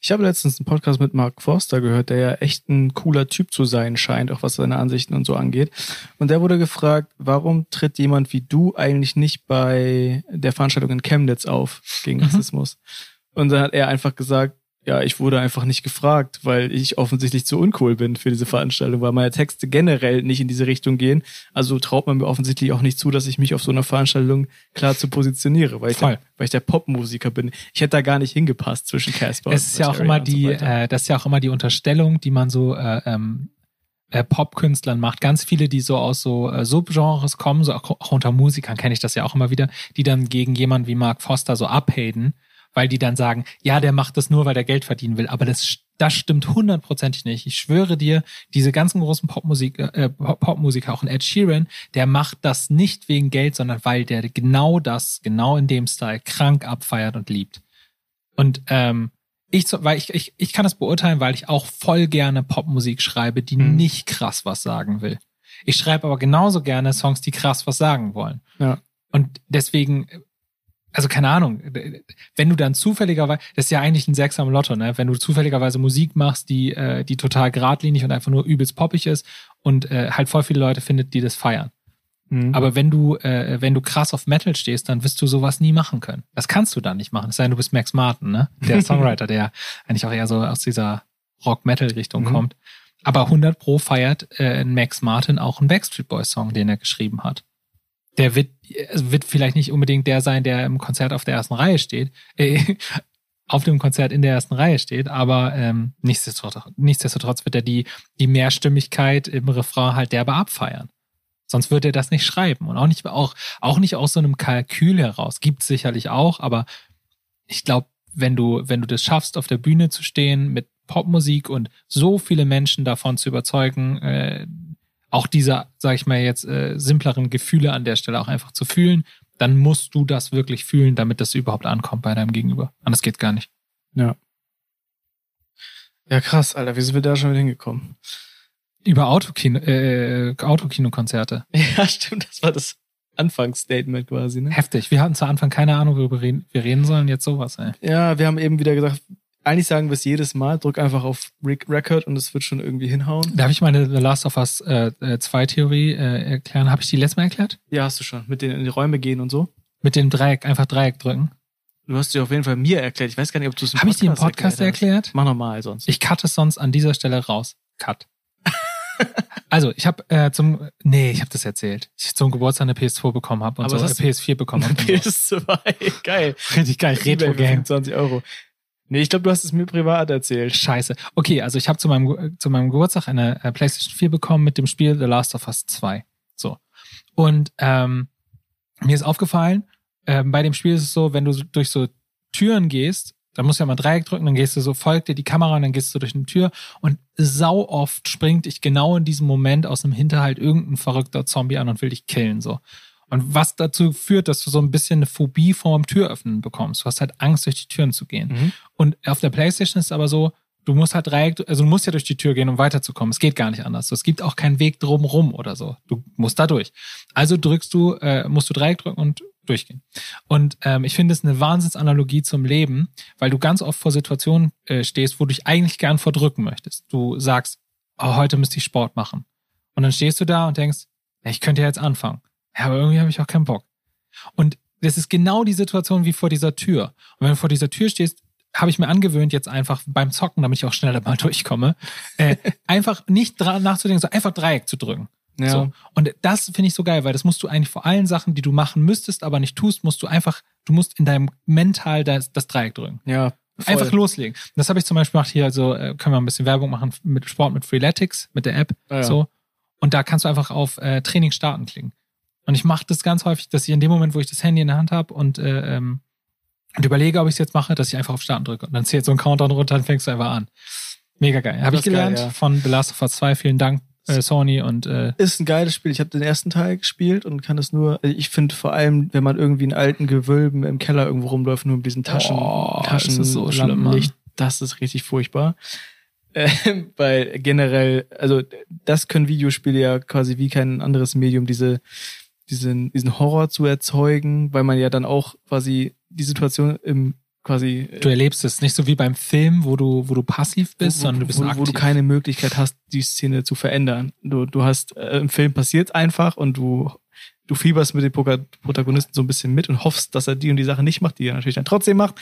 Ich habe letztens einen Podcast mit Mark Forster gehört, der ja echt ein cooler Typ zu sein scheint, auch was seine Ansichten und so angeht. Und der wurde gefragt, warum tritt jemand wie du eigentlich nicht bei der Veranstaltung in Chemnitz auf gegen Mhm. Rassismus? Und dann hat er einfach gesagt, ja, ich wurde einfach nicht gefragt, weil ich offensichtlich zu uncool bin für diese Veranstaltung, weil meine Texte generell nicht in diese Richtung gehen. Also traut man mir offensichtlich auch nicht zu, dass ich mich auf so einer Veranstaltung klar zu positioniere, weil ich, Voll. der, weil ich der Popmusiker bin. Ich hätte da gar nicht hingepasst zwischen Casper es ist ja auch immer und so die, weiter. äh, das ist ja auch immer die Unterstellung, die man so äh, ähm, äh, Popkünstlern macht. Ganz viele, die so aus so äh, Subgenres kommen, so auch, auch unter Musikern kenne ich das ja auch immer wieder, die dann gegen jemanden wie Mark Foster so abhaten, weil die dann sagen, ja, der macht das nur, weil der Geld verdienen will. Aber das, das stimmt hundertprozentig nicht. Ich schwöre dir, diese ganzen großen Popmusik, äh, Pop- Popmusiker, auch ein Ed Sheeran, der macht das nicht wegen Geld, sondern weil der genau das, genau in dem Style krank abfeiert und liebt. Und ähm, ich, weil ich, ich, ich kann das beurteilen, weil ich auch voll gerne Popmusik schreibe, die Mhm. nicht krass was sagen will. Ich schreibe aber genauso gerne Songs, die krass was sagen wollen. Ja. Und deswegen also keine Ahnung, wenn du dann zufälligerweise, das ist ja eigentlich ein Sechser am Lotto, ne? Wenn du zufälligerweise Musik machst, die, äh, die total geradlinig und einfach nur übelst poppig ist und äh, halt voll viele Leute findet, die das feiern. Mhm. Aber wenn du, äh, wenn du krass auf Metal stehst, dann wirst du sowas nie machen können. Das kannst du dann nicht machen. Es sei denn, du bist Max Martin, ne? Der Songwriter, der eigentlich auch eher so aus dieser Rock-Metal-Richtung Mhm. kommt. Aber 100 Pro feiert äh, Max Martin auch einen Backstreet Boys Song, den er geschrieben hat. Der wird, also wird vielleicht nicht unbedingt der sein, der im Konzert auf der ersten Reihe steht, äh, auf dem Konzert in der ersten Reihe steht, aber ähm, nichtsdestotrotz, nichtsdestotrotz wird er die, die Mehrstimmigkeit im Refrain halt derbe abfeiern. Sonst würde er das nicht schreiben und auch nicht, auch, auch nicht aus so einem Kalkül heraus. Gibt sicherlich auch, aber ich glaube, wenn du, wenn du das schaffst, auf der Bühne zu stehen mit Popmusik und so viele Menschen davon zu überzeugen, äh, auch diese, sag ich mal jetzt, äh, simpleren Gefühle an der Stelle auch einfach zu fühlen, dann musst du das wirklich fühlen, damit das überhaupt ankommt bei deinem Gegenüber. Anders geht gar nicht. Ja. Ja, krass, Alter, wie sind wir da schon wieder hingekommen? Über Autokino, äh, Autokinokonzerte. Ja, stimmt, das war das Anfangsstatement quasi, ne? Heftig. Wir hatten zu Anfang keine Ahnung, worüber wir reden sollen. Jetzt sowas, ey. Ja, wir haben eben wieder gesagt, eigentlich sagen wir es jedes Mal, drück einfach auf Rec- Record und es wird schon irgendwie hinhauen. Darf ich meine The Last of Us 2 äh, zwei Theorie äh, erklären? Habe ich die letztes Mal erklärt? Ja, hast du schon. Mit denen in die Räume gehen und so. Mit dem Dreieck, einfach Dreieck drücken. Du hast sie auf jeden Fall mir erklärt. Ich weiß gar nicht, ob du es im Habe ich die im Podcast erklärt erklärt? Mach nochmal sonst. Ich cutte es sonst an dieser Stelle raus. Cut. also, ich habe äh, zum, nee, ich habe das erzählt. Ich zum Geburtstag eine PS2 bekommen habe und Aber so eine hast PS4 bekommen habe. PS2, geil. Richtig geil, Retro Game. 25 Euro. Nee, ich glaube, du hast es mir privat erzählt. Scheiße. Okay, also ich habe zu meinem, zu meinem Geburtstag eine äh, PlayStation 4 bekommen mit dem Spiel The Last of Us 2. So. Und ähm, mir ist aufgefallen, ähm, bei dem Spiel ist es so, wenn du durch so Türen gehst, dann musst du ja mal Dreieck drücken, dann gehst du so, folgt dir die Kamera und dann gehst du durch eine Tür und sau oft springt dich genau in diesem Moment aus dem Hinterhalt irgendein verrückter Zombie an und will dich killen, so. Und was dazu führt, dass du so ein bisschen eine Phobie vorm Türöffnen bekommst. Du hast halt Angst, durch die Türen zu gehen. Mhm. Und auf der Playstation ist es aber so, du musst halt Dreieck, also du musst ja durch die Tür gehen, um weiterzukommen. Es geht gar nicht anders. Es gibt auch keinen Weg drumrum oder so. Du musst da durch. Also drückst du, äh, musst du Dreieck drücken und durchgehen. Und ähm, ich finde es eine Wahnsinnsanalogie zum Leben, weil du ganz oft vor Situationen äh, stehst, wo du dich eigentlich gern verdrücken möchtest. Du sagst, oh, heute müsste ich Sport machen. Und dann stehst du da und denkst, ich könnte ja jetzt anfangen. Ja, aber irgendwie habe ich auch keinen Bock. Und das ist genau die Situation wie vor dieser Tür. Und wenn du vor dieser Tür stehst, habe ich mir angewöhnt, jetzt einfach beim Zocken, damit ich auch schneller mal durchkomme, äh, einfach nicht dran nachzudenken, sondern einfach Dreieck zu drücken. Ja. So. Und das finde ich so geil, weil das musst du eigentlich vor allen Sachen, die du machen müsstest, aber nicht tust, musst du einfach, du musst in deinem Mental das, das Dreieck drücken. Ja. voll. Einfach loslegen. Das habe ich zum Beispiel gemacht hier, also äh, können wir ein bisschen Werbung machen mit Sport mit Freeletics, mit der App. Ah, ja. So. Und da kannst du einfach auf äh, Training starten klicken. Und ich mache das ganz häufig, dass ich in dem Moment, wo ich das Handy in der Hand habe und, äh, ähm, und überlege, ob ich es jetzt mache, dass ich einfach auf Starten drücke. Und dann zählt so ein Countdown runter und fängst du einfach an. Mega geil. Habe ich ist geil, gelernt ja. von The Last of Us 2. Vielen Dank, äh, Sony. Und äh, Ist ein geiles Spiel. Ich habe den ersten Teil gespielt und kann es nur. also Ich finde vor allem, wenn man irgendwie in alten Gewölben im Keller irgendwo rumläuft, nur mit diesen Taschen, Oh, Taschen, das ist so schlimm, Mann. Das ist richtig furchtbar. Ähm, weil generell, also das können Videospiele ja quasi wie kein anderes Medium diese diesen diesen Horror zu erzeugen, weil man ja dann auch quasi die Situation im quasi du erlebst es nicht so wie beim Film, wo du, wo du passiv bist, wo, sondern du bist wo, aktiv. wo du keine Möglichkeit hast, die Szene zu verändern. Du, du hast äh, im Film passiert einfach und du du fieberst mit dem Protagonisten so ein bisschen mit und hoffst, dass er die und die Sache nicht macht, die er natürlich dann trotzdem macht.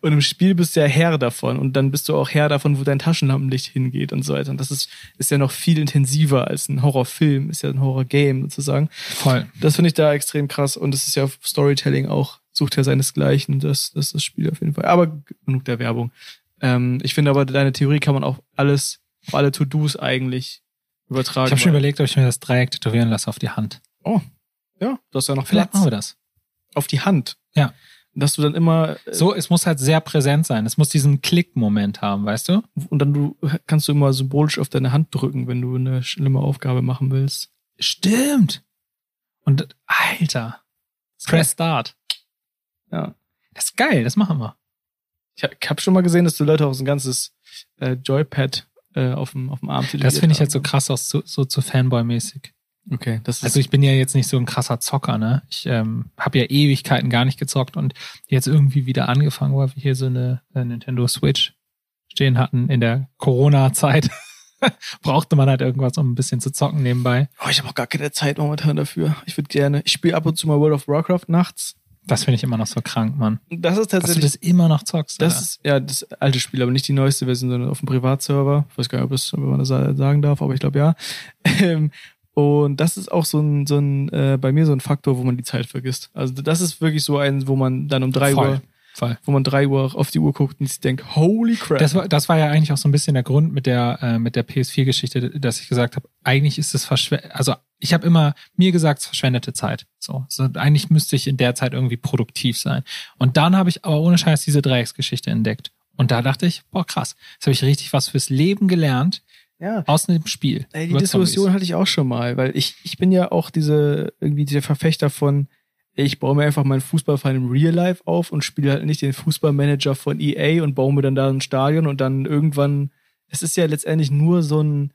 Und im Spiel bist du ja Herr davon und dann bist du auch Herr davon, wo dein Taschenlampenlicht hingeht und so weiter. Und das ist ist ja noch viel intensiver als ein Horrorfilm, ist ja ein Horrorgame sozusagen. Voll. Das finde ich da extrem krass und es ist ja Storytelling auch, sucht ja seinesgleichen, das, das ist das Spiel auf jeden Fall. Aber genug der Werbung. Ähm, ich finde aber, deine Theorie kann man auch alles, auf alle To-Dos eigentlich übertragen. Ich habe schon überlegt, ob ich mir das Dreieck tätowieren lasse auf die Hand. Ja, du hast ja noch Vielleicht Platz machen wir das. auf die Hand. Ja. Dass du dann immer, äh, So, es muss halt sehr präsent sein. Es muss diesen Klick-Moment haben, weißt du? und dann du, kannst du immer symbolisch auf deine Hand drücken, wenn du eine schlimme Aufgabe machen willst. Stimmt. Und Alter, Press Start. Ja. Das ist geil, das machen wir. Ich, hab- ich habe schon mal gesehen, dass du Leute auch so ein ganzes äh, Joypad äh, auf dem auf dem Arm Das finde ich jetzt so krass aus, so, so zu Fanboy-mäßig. Okay, das ist Also ich bin ja jetzt nicht so ein krasser Zocker, ne? Ich ähm, habe ja Ewigkeiten gar nicht gezockt und jetzt irgendwie wieder angefangen, weil wir hier so eine äh, Nintendo Switch stehen hatten in der Corona-Zeit. Brauchte man halt irgendwas, um ein bisschen zu zocken nebenbei. Oh, ich habe auch gar keine Zeit momentan dafür. Ich würde gerne, ich spiele ab und zu mal World of Warcraft nachts. Das finde ich immer noch so krank, Mann. Das ist Dass du tatsächlich das immer noch zockst. Das ist ja das alte Spiel, aber nicht die neueste Version, sondern auf dem Privatserver. Ich weiß gar nicht, ob, es, ob man das sagen darf, aber ich glaube ja. Ähm, Und das ist auch so ein, so ein äh, bei mir so ein Faktor, wo man die Zeit vergisst. Also das ist wirklich so ein, wo man dann um drei Voll. Uhr, Voll. wo man drei Uhr auf die Uhr guckt und sich denkt, holy crap. Das war, das war ja eigentlich auch so ein bisschen der Grund mit der, äh, mit der PS4-Geschichte, dass ich gesagt habe, eigentlich ist es verschwendet, also ich habe immer mir gesagt, es verschwendete Zeit. So, so, eigentlich müsste ich in der Zeit irgendwie produktiv sein. Und dann habe ich aber ohne Scheiß diese Dreiecksgeschichte entdeckt. Und da dachte ich, boah, krass, jetzt habe ich richtig was fürs Leben gelernt ja. aus dem Spiel. Ey, die Diskussion Zombies. hatte ich auch schon mal, weil ich, ich bin ja auch diese, irgendwie der Verfechter von, ich baue mir einfach meinen Fußballverein im Real Life auf und spiele halt nicht den Fußballmanager von EA und baue mir dann da ein Stadion und dann irgendwann, es ist ja letztendlich nur so ein,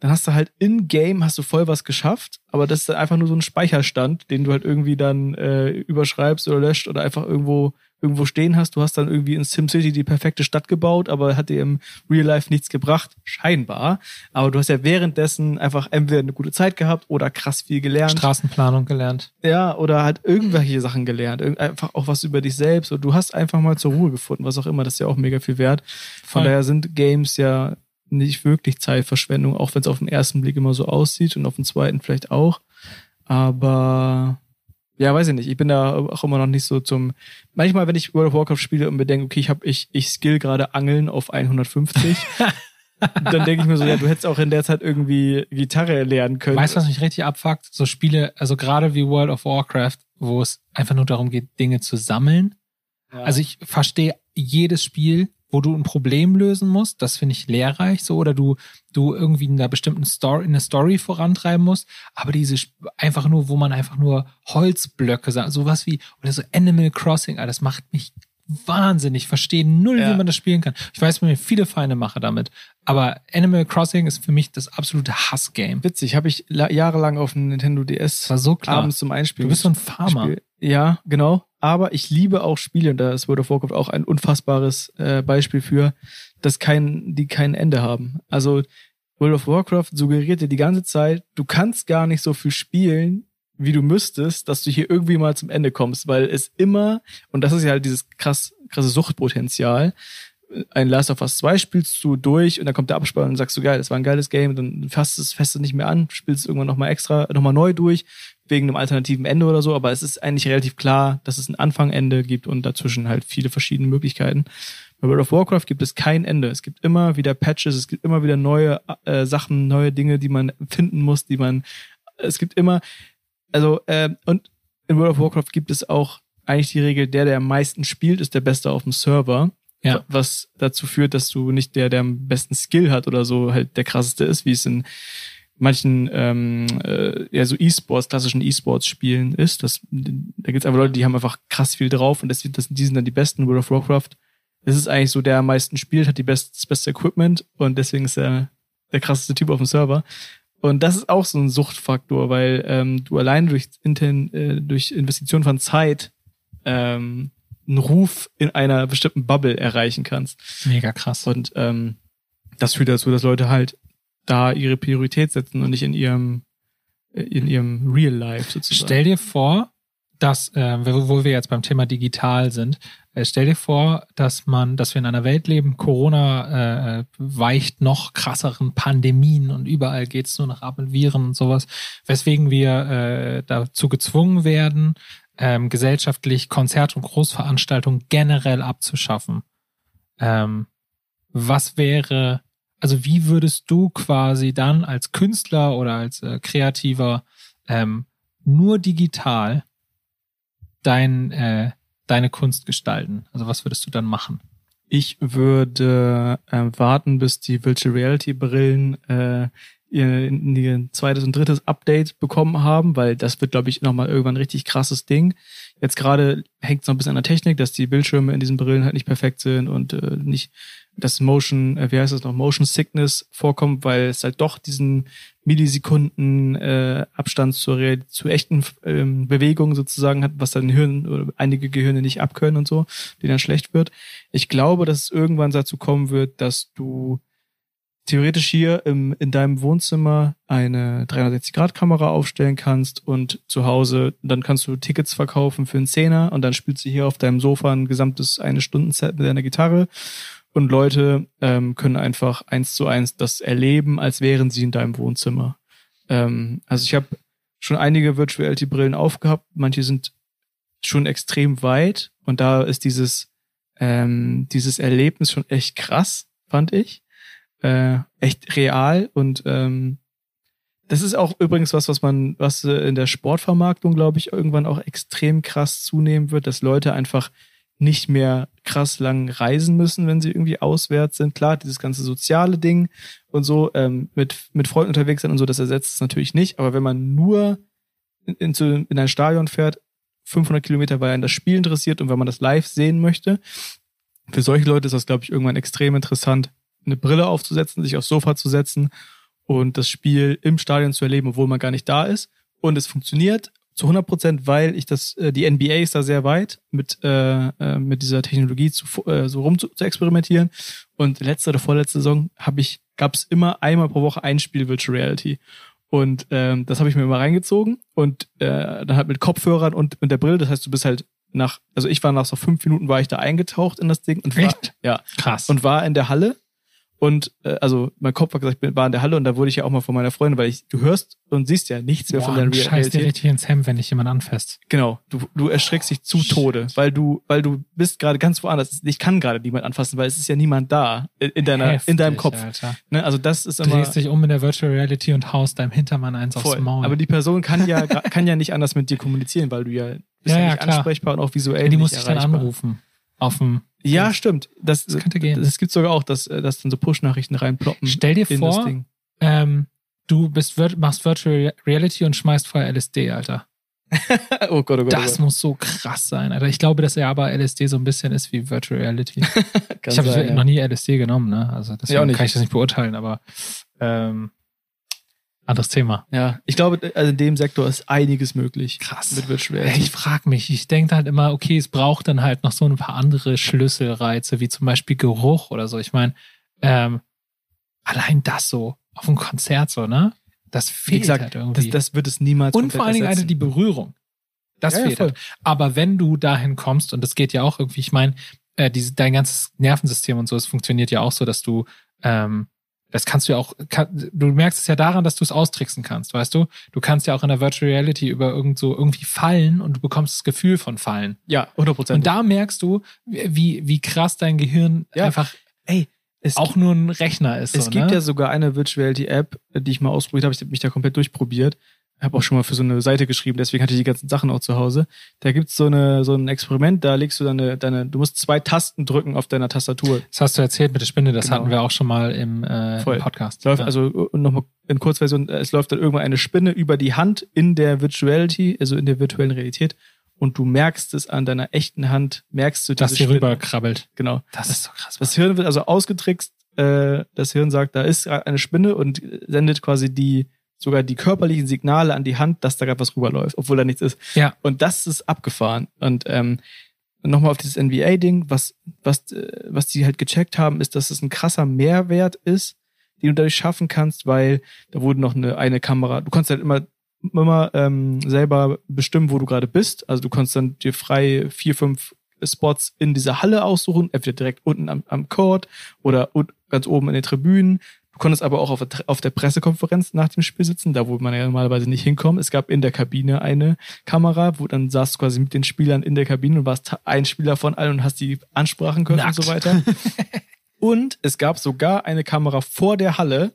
dann hast du halt in-game hast du voll was geschafft, aber das ist einfach nur so ein Speicherstand, den du halt irgendwie dann äh, überschreibst oder löscht oder einfach irgendwo irgendwo stehen hast. Du hast dann irgendwie in SimCity die perfekte Stadt gebaut, aber hat dir im Real Life nichts gebracht, scheinbar. Aber du hast ja währenddessen einfach entweder eine gute Zeit gehabt oder krass viel gelernt. Straßenplanung gelernt. Ja, oder halt irgendwelche Sachen gelernt. Irgend- Einfach auch was über dich selbst. Und du hast einfach mal zur Ruhe gefunden, was auch immer. Das ist ja auch mega viel wert. Von Voll. daher sind Games ja nicht wirklich Zeitverschwendung, auch wenn es auf den ersten Blick immer so aussieht und auf den zweiten vielleicht auch. Aber ja, weiß ich nicht. Ich bin da auch immer noch nicht so zum. Manchmal, wenn ich World of Warcraft spiele und mir denke, okay, ich habe ich ich skill gerade Angeln auf 150, dann denke ich mir so, ja, du hättest auch in der Zeit irgendwie Gitarre lernen können. Weißt du, was mich richtig abfuckt? So Spiele, also gerade wie World of Warcraft, wo es einfach nur darum geht, Dinge zu sammeln. Ja. Also ich verstehe jedes Spiel, wo du ein Problem lösen musst, das finde ich lehrreich so, oder du, du irgendwie in einer bestimmten Story, eine Story vorantreiben musst, aber diese einfach nur, wo man einfach nur Holzblöcke sagt, sowas wie, oder so Animal Crossing, ah, das macht mich wahnsinnig, verstehe null, Ja. wie man das spielen kann. Ich weiß, wie mir viele Feinde mache damit, aber Animal Crossing ist für mich das absolute Hassgame. Witzig, habe ich la- jahrelang auf dem Nintendo DS war so klar. abends zum Einspielen. Du bist so ein Farmer. Spiel. Ja, genau. Aber ich liebe auch Spiele, und da ist World of Warcraft auch ein unfassbares äh, Beispiel für, dass kein, die kein Ende haben. Also World of Warcraft suggeriert dir die ganze Zeit, du kannst gar nicht so viel spielen, wie du müsstest, dass du hier irgendwie mal zum Ende kommst, weil es immer, und das ist ja halt dieses krass, krasse Suchtpotenzial, ein Last of Us 2 spielst du durch und dann kommt der Abspann und sagst du, geil, das war ein geiles Game, dann fasst es fest nicht mehr an, spielst es irgendwann nochmal extra, nochmal neu durch, wegen einem alternativen Ende oder so, aber es ist eigentlich relativ klar, dass es ein Anfang, Ende gibt und dazwischen halt viele verschiedene Möglichkeiten. Bei World of Warcraft gibt es kein Ende. Es gibt immer wieder Patches, es gibt immer wieder neue äh, Sachen, neue Dinge, die man finden muss, die man, es gibt immer, also, äh, und in World of Warcraft gibt es auch eigentlich die Regel, der, der am meisten spielt, ist der Beste auf dem Server. Ja. Was dazu führt, dass du nicht der, der am besten Skill hat oder so halt der krasseste ist, wie es in manchen ähm, äh, ja so E-Sports, klassischen E-Sports-Spielen ist. Das, da gibt's einfach Leute, die haben einfach krass viel drauf und deswegen, das, die sind dann die besten. World of Warcraft das ist eigentlich so, der am meisten spielt, hat die best, das beste Equipment und deswegen ist er der krasseste Typ auf dem Server. Und das ist auch so ein Suchtfaktor, weil ähm, du allein durch, Inten, äh, durch Investition von Zeit ähm, einen Ruf in einer bestimmten Bubble erreichen kannst. Mega krass. Und ähm, das führt dazu, dass Leute halt da ihre Priorität setzen und nicht in ihrem in ihrem Real Life sozusagen. Stell dir vor, dass, äh, wo wir jetzt beim Thema digital sind, äh, stell dir vor, dass man, dass wir in einer Welt leben, Corona äh, weicht noch krasseren Pandemien und überall geht's nur noch ab mit Viren und sowas, weswegen wir äh, dazu gezwungen werden, ähm, gesellschaftlich Konzert- und Großveranstaltungen generell abzuschaffen. Ähm, was wäre, also wie würdest du quasi dann als Künstler oder als äh, Kreativer ähm, nur digital dein, äh, deine Kunst gestalten? Also was würdest du dann machen? Ich würde äh, warten, bis die Virtual Reality Brillen äh, ihr, ihr zweites und drittes Update bekommen haben, weil das wird, glaube ich, nochmal irgendwann ein richtig krasses Ding. Jetzt gerade hängt es noch ein bisschen an der Technik, dass die Bildschirme in diesen Brillen halt nicht perfekt sind und äh, nicht das Motion, äh, wie heißt das noch, Motion Sickness vorkommt, weil es halt doch diesen Millisekunden äh, Abstand zur, Real zu echten ähm, Bewegungen sozusagen hat, was dann Hirn oder einige Gehirne nicht abkönnen und so, die dann schlecht wird. Ich glaube, dass es irgendwann dazu kommen wird, dass du theoretisch hier im, in deinem Wohnzimmer eine 360-Grad-Kamera aufstellen kannst und zu Hause, dann kannst du Tickets verkaufen für einen Zehner und dann spielst du hier auf deinem Sofa ein gesamtes eine Stunden Set mit deiner Gitarre und Leute ähm, können einfach eins zu eins das erleben, als wären sie in deinem Wohnzimmer. Ähm, also ich habe schon einige Virtuality-Brillen aufgehabt, manche sind schon extrem weit und da ist dieses ähm, dieses Erlebnis schon echt krass, fand ich äh, echt real und ähm, das ist auch übrigens was, was man, was äh, in der Sportvermarktung, glaube ich, irgendwann auch extrem krass zunehmen wird, dass Leute einfach nicht mehr krass lang reisen müssen, wenn sie irgendwie auswärts sind. Klar, dieses ganze soziale Ding und so, ähm, mit, mit Freunden unterwegs sein und so, das ersetzt es natürlich nicht. Aber wenn man nur in, in, in ein Stadion fährt, 500 Kilometer, weil er in das Spiel interessiert und wenn man das live sehen möchte, für solche Leute ist das, glaube ich, irgendwann extrem interessant, eine Brille aufzusetzen, sich aufs Sofa zu setzen und das Spiel im Stadion zu erleben, obwohl man gar nicht da ist. Und es funktioniert zu 100 Prozent, weil ich das, äh, die NBA ist da sehr weit mit, äh, äh, mit dieser Technologie zu, äh, so rum zu, zu experimentieren. Und letzte oder vorletzte Saison habe ich, gab es immer einmal pro Woche ein Spiel Virtual Reality. Und ähm, das habe ich mir immer reingezogen und äh, dann halt mit Kopfhörern und mit der Brille. Das heißt, du bist halt nach, also ich war nach so fünf Minuten war ich da eingetaucht in das Ding und war, Echt? ja, Krass. und war in der Halle und äh, also mein Kopf war gesagt, ich war in der Halle und da wurde ich ja auch mal von meiner Freundin, weil ich, du hörst und siehst ja nichts mehr Boah, von deiner du scheißt dir Realität. richtig ins Hemd, wenn dich jemand anfasst. Genau, du, du erschreckst dich zu Tode, weil du, weil du bist gerade ganz woanders. Ich kann gerade niemand anfassen, weil es ist ja niemand da in, in deiner, Heftig, in deinem Kopf. Alter. Ne? Also das ist Du immer drehst dich um in der Virtual Reality und haust deinem Hintermann eins aufs voll. Maul. Aber die Person kann ja kann ja nicht anders mit dir kommunizieren, weil du ja bist Ja, ja, ja, nicht klar. ansprechbar und auch visuell ja, die muss ich dann anrufen. Auf dem. Ja, stimmt. Das, Das könnte gehen. Das gibt's sogar auch, dass, äh, dass dann so Push-Nachrichten reinploppen. Stell dir vor, ähm, du bist, machst Virtual Reality und schmeißt vorher LSD, Alter. oh Gott, oh Gott. Das muss so krass sein, Alter. Ich glaube, dass er aber LSD so ein bisschen ist wie Virtual Reality. Ich habe ja. noch nie LSD genommen, ne? Also deswegen Ja, kann ich das nicht beurteilen, aber ähm, anderes Thema. Ja, ich glaube, also in dem Sektor ist einiges möglich. Krass. Mit Virtual. Ich frage mich, ich denke halt immer, okay, es braucht dann halt noch so ein paar andere Schlüsselreize, wie zum Beispiel Geruch oder so. Ich meine, ähm, allein das so auf einem Konzert so, ne? Das fehlt gesagt, halt das, irgendwie. das wird es niemals und vor allen Dingen, ersetzen. die Berührung. Das Ja, ja, fehlt voll. halt. Aber wenn du dahin kommst, und das geht ja auch irgendwie, ich meine, äh, diese, dein ganzes Nervensystem und so, es funktioniert ja auch so, dass du, ähm, das kannst du ja auch, kann, du merkst es ja daran, dass du es austricksen kannst, weißt du? Du kannst ja auch in der Virtual Reality über irgend so irgendwie fallen und du bekommst das Gefühl von fallen. Ja, 100 Prozent. Und da merkst du, wie, wie krass dein Gehirn Ja. einfach ey, es auch nur ein Rechner ist. Es so, gibt ne? ja sogar eine Virtual Reality App, die ich mal ausprobiert habe. Ich habe mich da komplett durchprobiert. Habe auch schon mal für so eine Seite geschrieben, deswegen hatte ich die ganzen Sachen auch zu Hause. Da gibt's so eine so ein Experiment, da legst du deine deine du musst zwei Tasten drücken auf deiner Tastatur. das hast du erzählt mit der Spinne, das Genau. hatten wir auch schon mal im, äh, im Podcast. Läuft ja. also und nochmal in Kurzversion, es läuft dann irgendwann eine Spinne über die Hand in der Virtuality, also in der virtuellen Realität und du merkst es an deiner echten Hand, merkst du dass Spinne. rüber krabbelt. Genau. Das ist so krass. Das Hirn wird also ausgetrickst, äh, das Hirn sagt, da ist eine Spinne und sendet quasi die sogar die körperlichen Signale an die Hand, dass da gerade was rüberläuft, obwohl da nichts ist. Ja. Und das ist abgefahren. Und ähm, nochmal auf dieses NBA-Ding, was, was, äh, was die halt gecheckt haben, ist, dass es ein krasser Mehrwert ist, den du dadurch schaffen kannst, weil da wurde noch eine, eine Kamera, du konntest halt immer immer ähm, selber bestimmen, wo du gerade bist. Also du konntest dann dir frei vier, fünf Spots in dieser Halle aussuchen, entweder direkt unten am, am Court oder ganz oben in den Tribünen. Du konntest aber auch auf der, auf der Pressekonferenz nach dem Spiel sitzen, da wo man ja normalerweise nicht hinkommt. Es gab in der Kabine eine Kamera, wo dann saßt du quasi mit den Spielern in der Kabine und warst ein Spieler von allen und hast die Ansprachen können Nackt. und so weiter. und es gab sogar eine Kamera vor der Halle,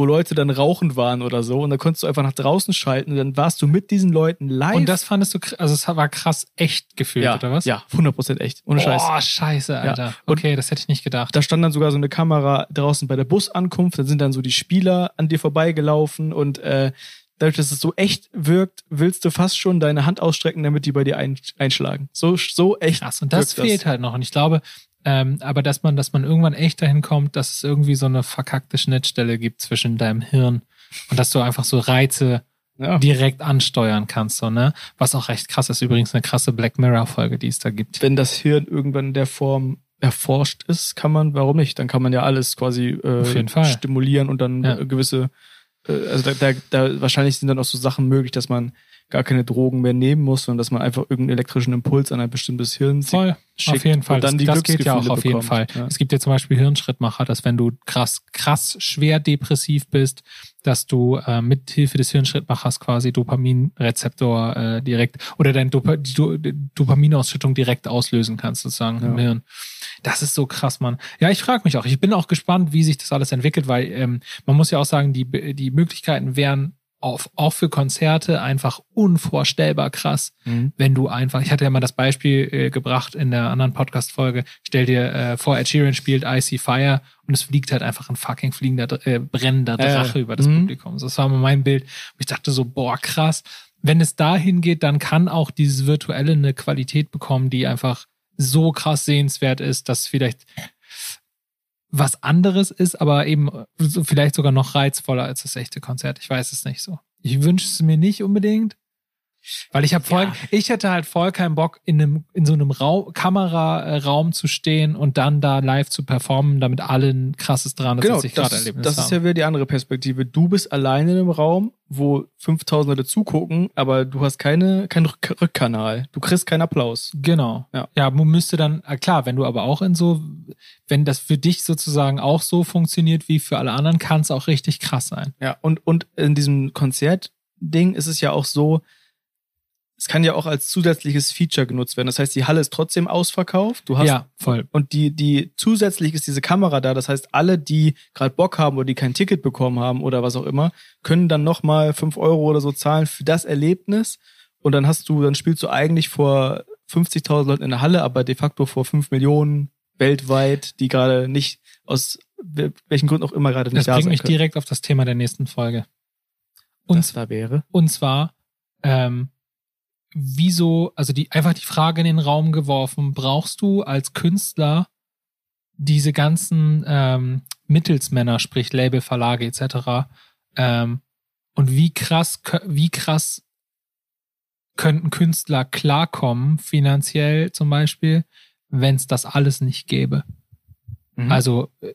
wo Leute dann rauchen waren oder so. Und da konntest du einfach nach draußen schalten und dann warst du mit diesen Leuten live. Und das fandest du, also es war krass echt gefühlt, ja, oder was? Ja, 100% echt. Ohne Scheiß. Boah, scheiße, Alter. Und- Okay, das hätte ich nicht gedacht. Da stand dann sogar so eine Kamera draußen bei der Busankunft. Da sind dann so die Spieler an dir vorbeigelaufen und äh, dadurch, dass es so echt wirkt, willst du fast schon deine Hand ausstrecken, damit die bei dir ein, einschlagen. So, so echt. Krass. Und das fehlt halt noch. Und ich glaube, ähm, aber dass man, dass man irgendwann echt dahin kommt, dass es irgendwie so eine verkackte Schnittstelle gibt zwischen deinem Hirn und dass du einfach so Reize Ja. direkt ansteuern kannst, so, ne? Was auch recht krass ist. Übrigens eine krasse Black Mirror-Folge, die es da gibt. Wenn das Hirn irgendwann in der Form erforscht ist, kann man, warum nicht? Dann kann man ja alles quasi äh, stimulieren und dann Ja. gewisse, äh, also da, da, da wahrscheinlich sind dann auch so Sachen möglich, dass man gar keine Drogen mehr nehmen muss, sondern dass man einfach irgendeinen elektrischen Impuls an ein bestimmtes Hirn Voll. schickt auf jeden Fall. und dann das die das geht ja auch auf jeden Fall. bekommt. Ja. Es gibt ja zum Beispiel Hirnschrittmacher, dass wenn du krass, krass schwer depressiv bist, dass du äh, mit Hilfe des Hirnschrittmachers quasi Dopaminrezeptor äh, direkt oder deine die Do Dopaminausschüttung direkt auslösen kannst, sozusagen im Ja. Hirn. Das ist so krass, Mann. Ja, ich frage mich auch. Ich bin auch gespannt, wie sich das alles entwickelt, weil ähm, man muss ja auch sagen, die, die Möglichkeiten wären auf, auch für Konzerte einfach unvorstellbar krass Mhm. wenn du einfach, ich hatte ja mal das Beispiel äh, gebracht in der anderen Podcast-Folge, stell dir äh, vor, Ed Sheeran spielt Icy Fire und es fliegt halt einfach ein fucking fliegender, äh, brennender Drache über das Mhm. Publikum. Das war mal mein Bild. Und ich dachte so, boah, krass. Wenn es dahin geht, dann kann auch dieses Virtuelle eine Qualität bekommen, die einfach so krass sehenswert ist, dass vielleicht was anderes ist, aber eben so vielleicht sogar noch reizvoller als das echte Konzert. Ich weiß es nicht so. Ich wünsche es mir nicht unbedingt, weil ich habe voll, Ja. ich hätte halt voll keinen Bock in einem in so einem Raum, Kameraraum zu stehen und dann da live zu performen, damit alle ein krasses dran Genau, ich gerade das, das haben. ist ja wieder die andere Perspektive. Du bist alleine in einem Raum, wo 5000 Leute zugucken, aber du hast keine, keinen Rück Rückkanal. Du kriegst keinen Applaus. Genau. Ja. ja, man müsste dann, äh, klar, wenn du aber auch in so, wenn das für dich sozusagen auch so funktioniert wie für alle anderen, kann es auch richtig krass sein. Ja, und, und in diesem Konzertding ist es ja auch so, es kann ja auch als zusätzliches Feature genutzt werden. Das heißt, die Halle ist trotzdem ausverkauft. Du hast ja, voll. und die, die zusätzlich ist diese Kamera da. Das heißt, alle, die gerade Bock haben oder die kein Ticket bekommen haben oder was auch immer, können dann nochmal fünf Euro oder so zahlen für das Erlebnis. Und dann hast du, dann spielst du eigentlich vor 50.000 Leuten in der Halle, aber de facto vor fünf Millionen weltweit, die gerade nicht aus wel- welchen Gründen auch immer gerade nicht Das da bringt sein mich können. direkt auf das Thema der nächsten Folge. Und, das da wäre. und zwar, ähm, wieso, also die, einfach die Frage in den Raum geworfen, brauchst du als Künstler diese ganzen ähm, Mittelsmänner, sprich Label, Verlage etc. Ähm, und wie krass, wie krass könnten Künstler klarkommen, finanziell zum Beispiel, wenn es das alles nicht gäbe? Mhm. Also äh,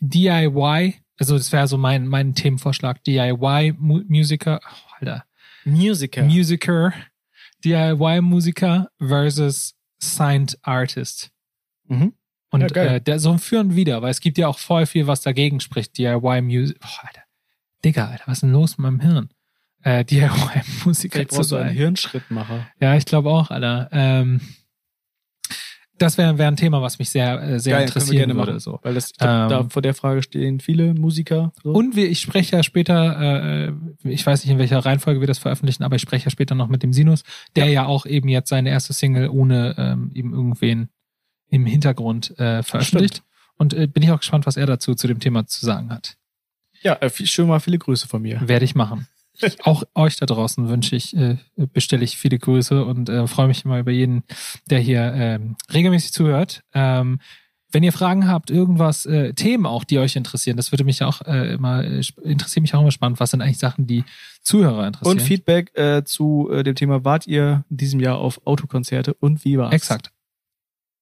DIY, also das wäre so mein, mein Themenvorschlag, DIY-Musiker, oh, Alter, Musiker. Musiker, DIY-Musiker versus Signed Artist. mhm. Und Ja, äh, der, so ein Für und Wider, weil es gibt ja auch voll viel, was dagegen spricht. DIY-Music, Alter, Digga, Alter, was ist denn los mit meinem Hirn? Äh, DIY-Musiker Vielleicht zu brauchst du einen sein. Hirnschrittmacher. Ja, ich glaube auch, Alter. Ähm, das wäre wär ein Thema, was mich sehr, äh, sehr Geil, interessieren würde. machen. So. Weil das, glaub, Ähm, da vor der Frage stehen viele Musiker. So. Und wir, ich spreche ja später, äh, ich weiß nicht, in welcher Reihenfolge wir das veröffentlichen, aber ich spreche ja später noch mit dem Sinus, der ja, auch eben jetzt seine erste Single ohne ähm, eben irgendwen im Hintergrund äh, veröffentlicht. Und äh, bin ich auch gespannt, was er dazu zu dem Thema zu sagen hat. ja, äh, schon mal viele Grüße von mir. Werde ich machen. Auch euch da draußen wünsche ich, äh, bestelle ich viele Grüße und äh, freue mich immer über jeden, der hier ähm, regelmäßig zuhört. Ähm, wenn ihr Fragen habt, irgendwas, äh, Themen auch, die euch interessieren, das würde mich auch äh, immer, äh, interessiert mich auch immer spannend. Was sind eigentlich Sachen, die Zuhörer interessieren? Und Feedback äh, zu äh, dem Thema, wart ihr in diesem Jahr auf Autokonzerte und wie war's? Exakt.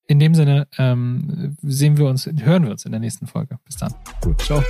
In dem Sinne ähm, sehen wir uns, hören wir uns in der nächsten Folge. Bis dann. Gut, ciao.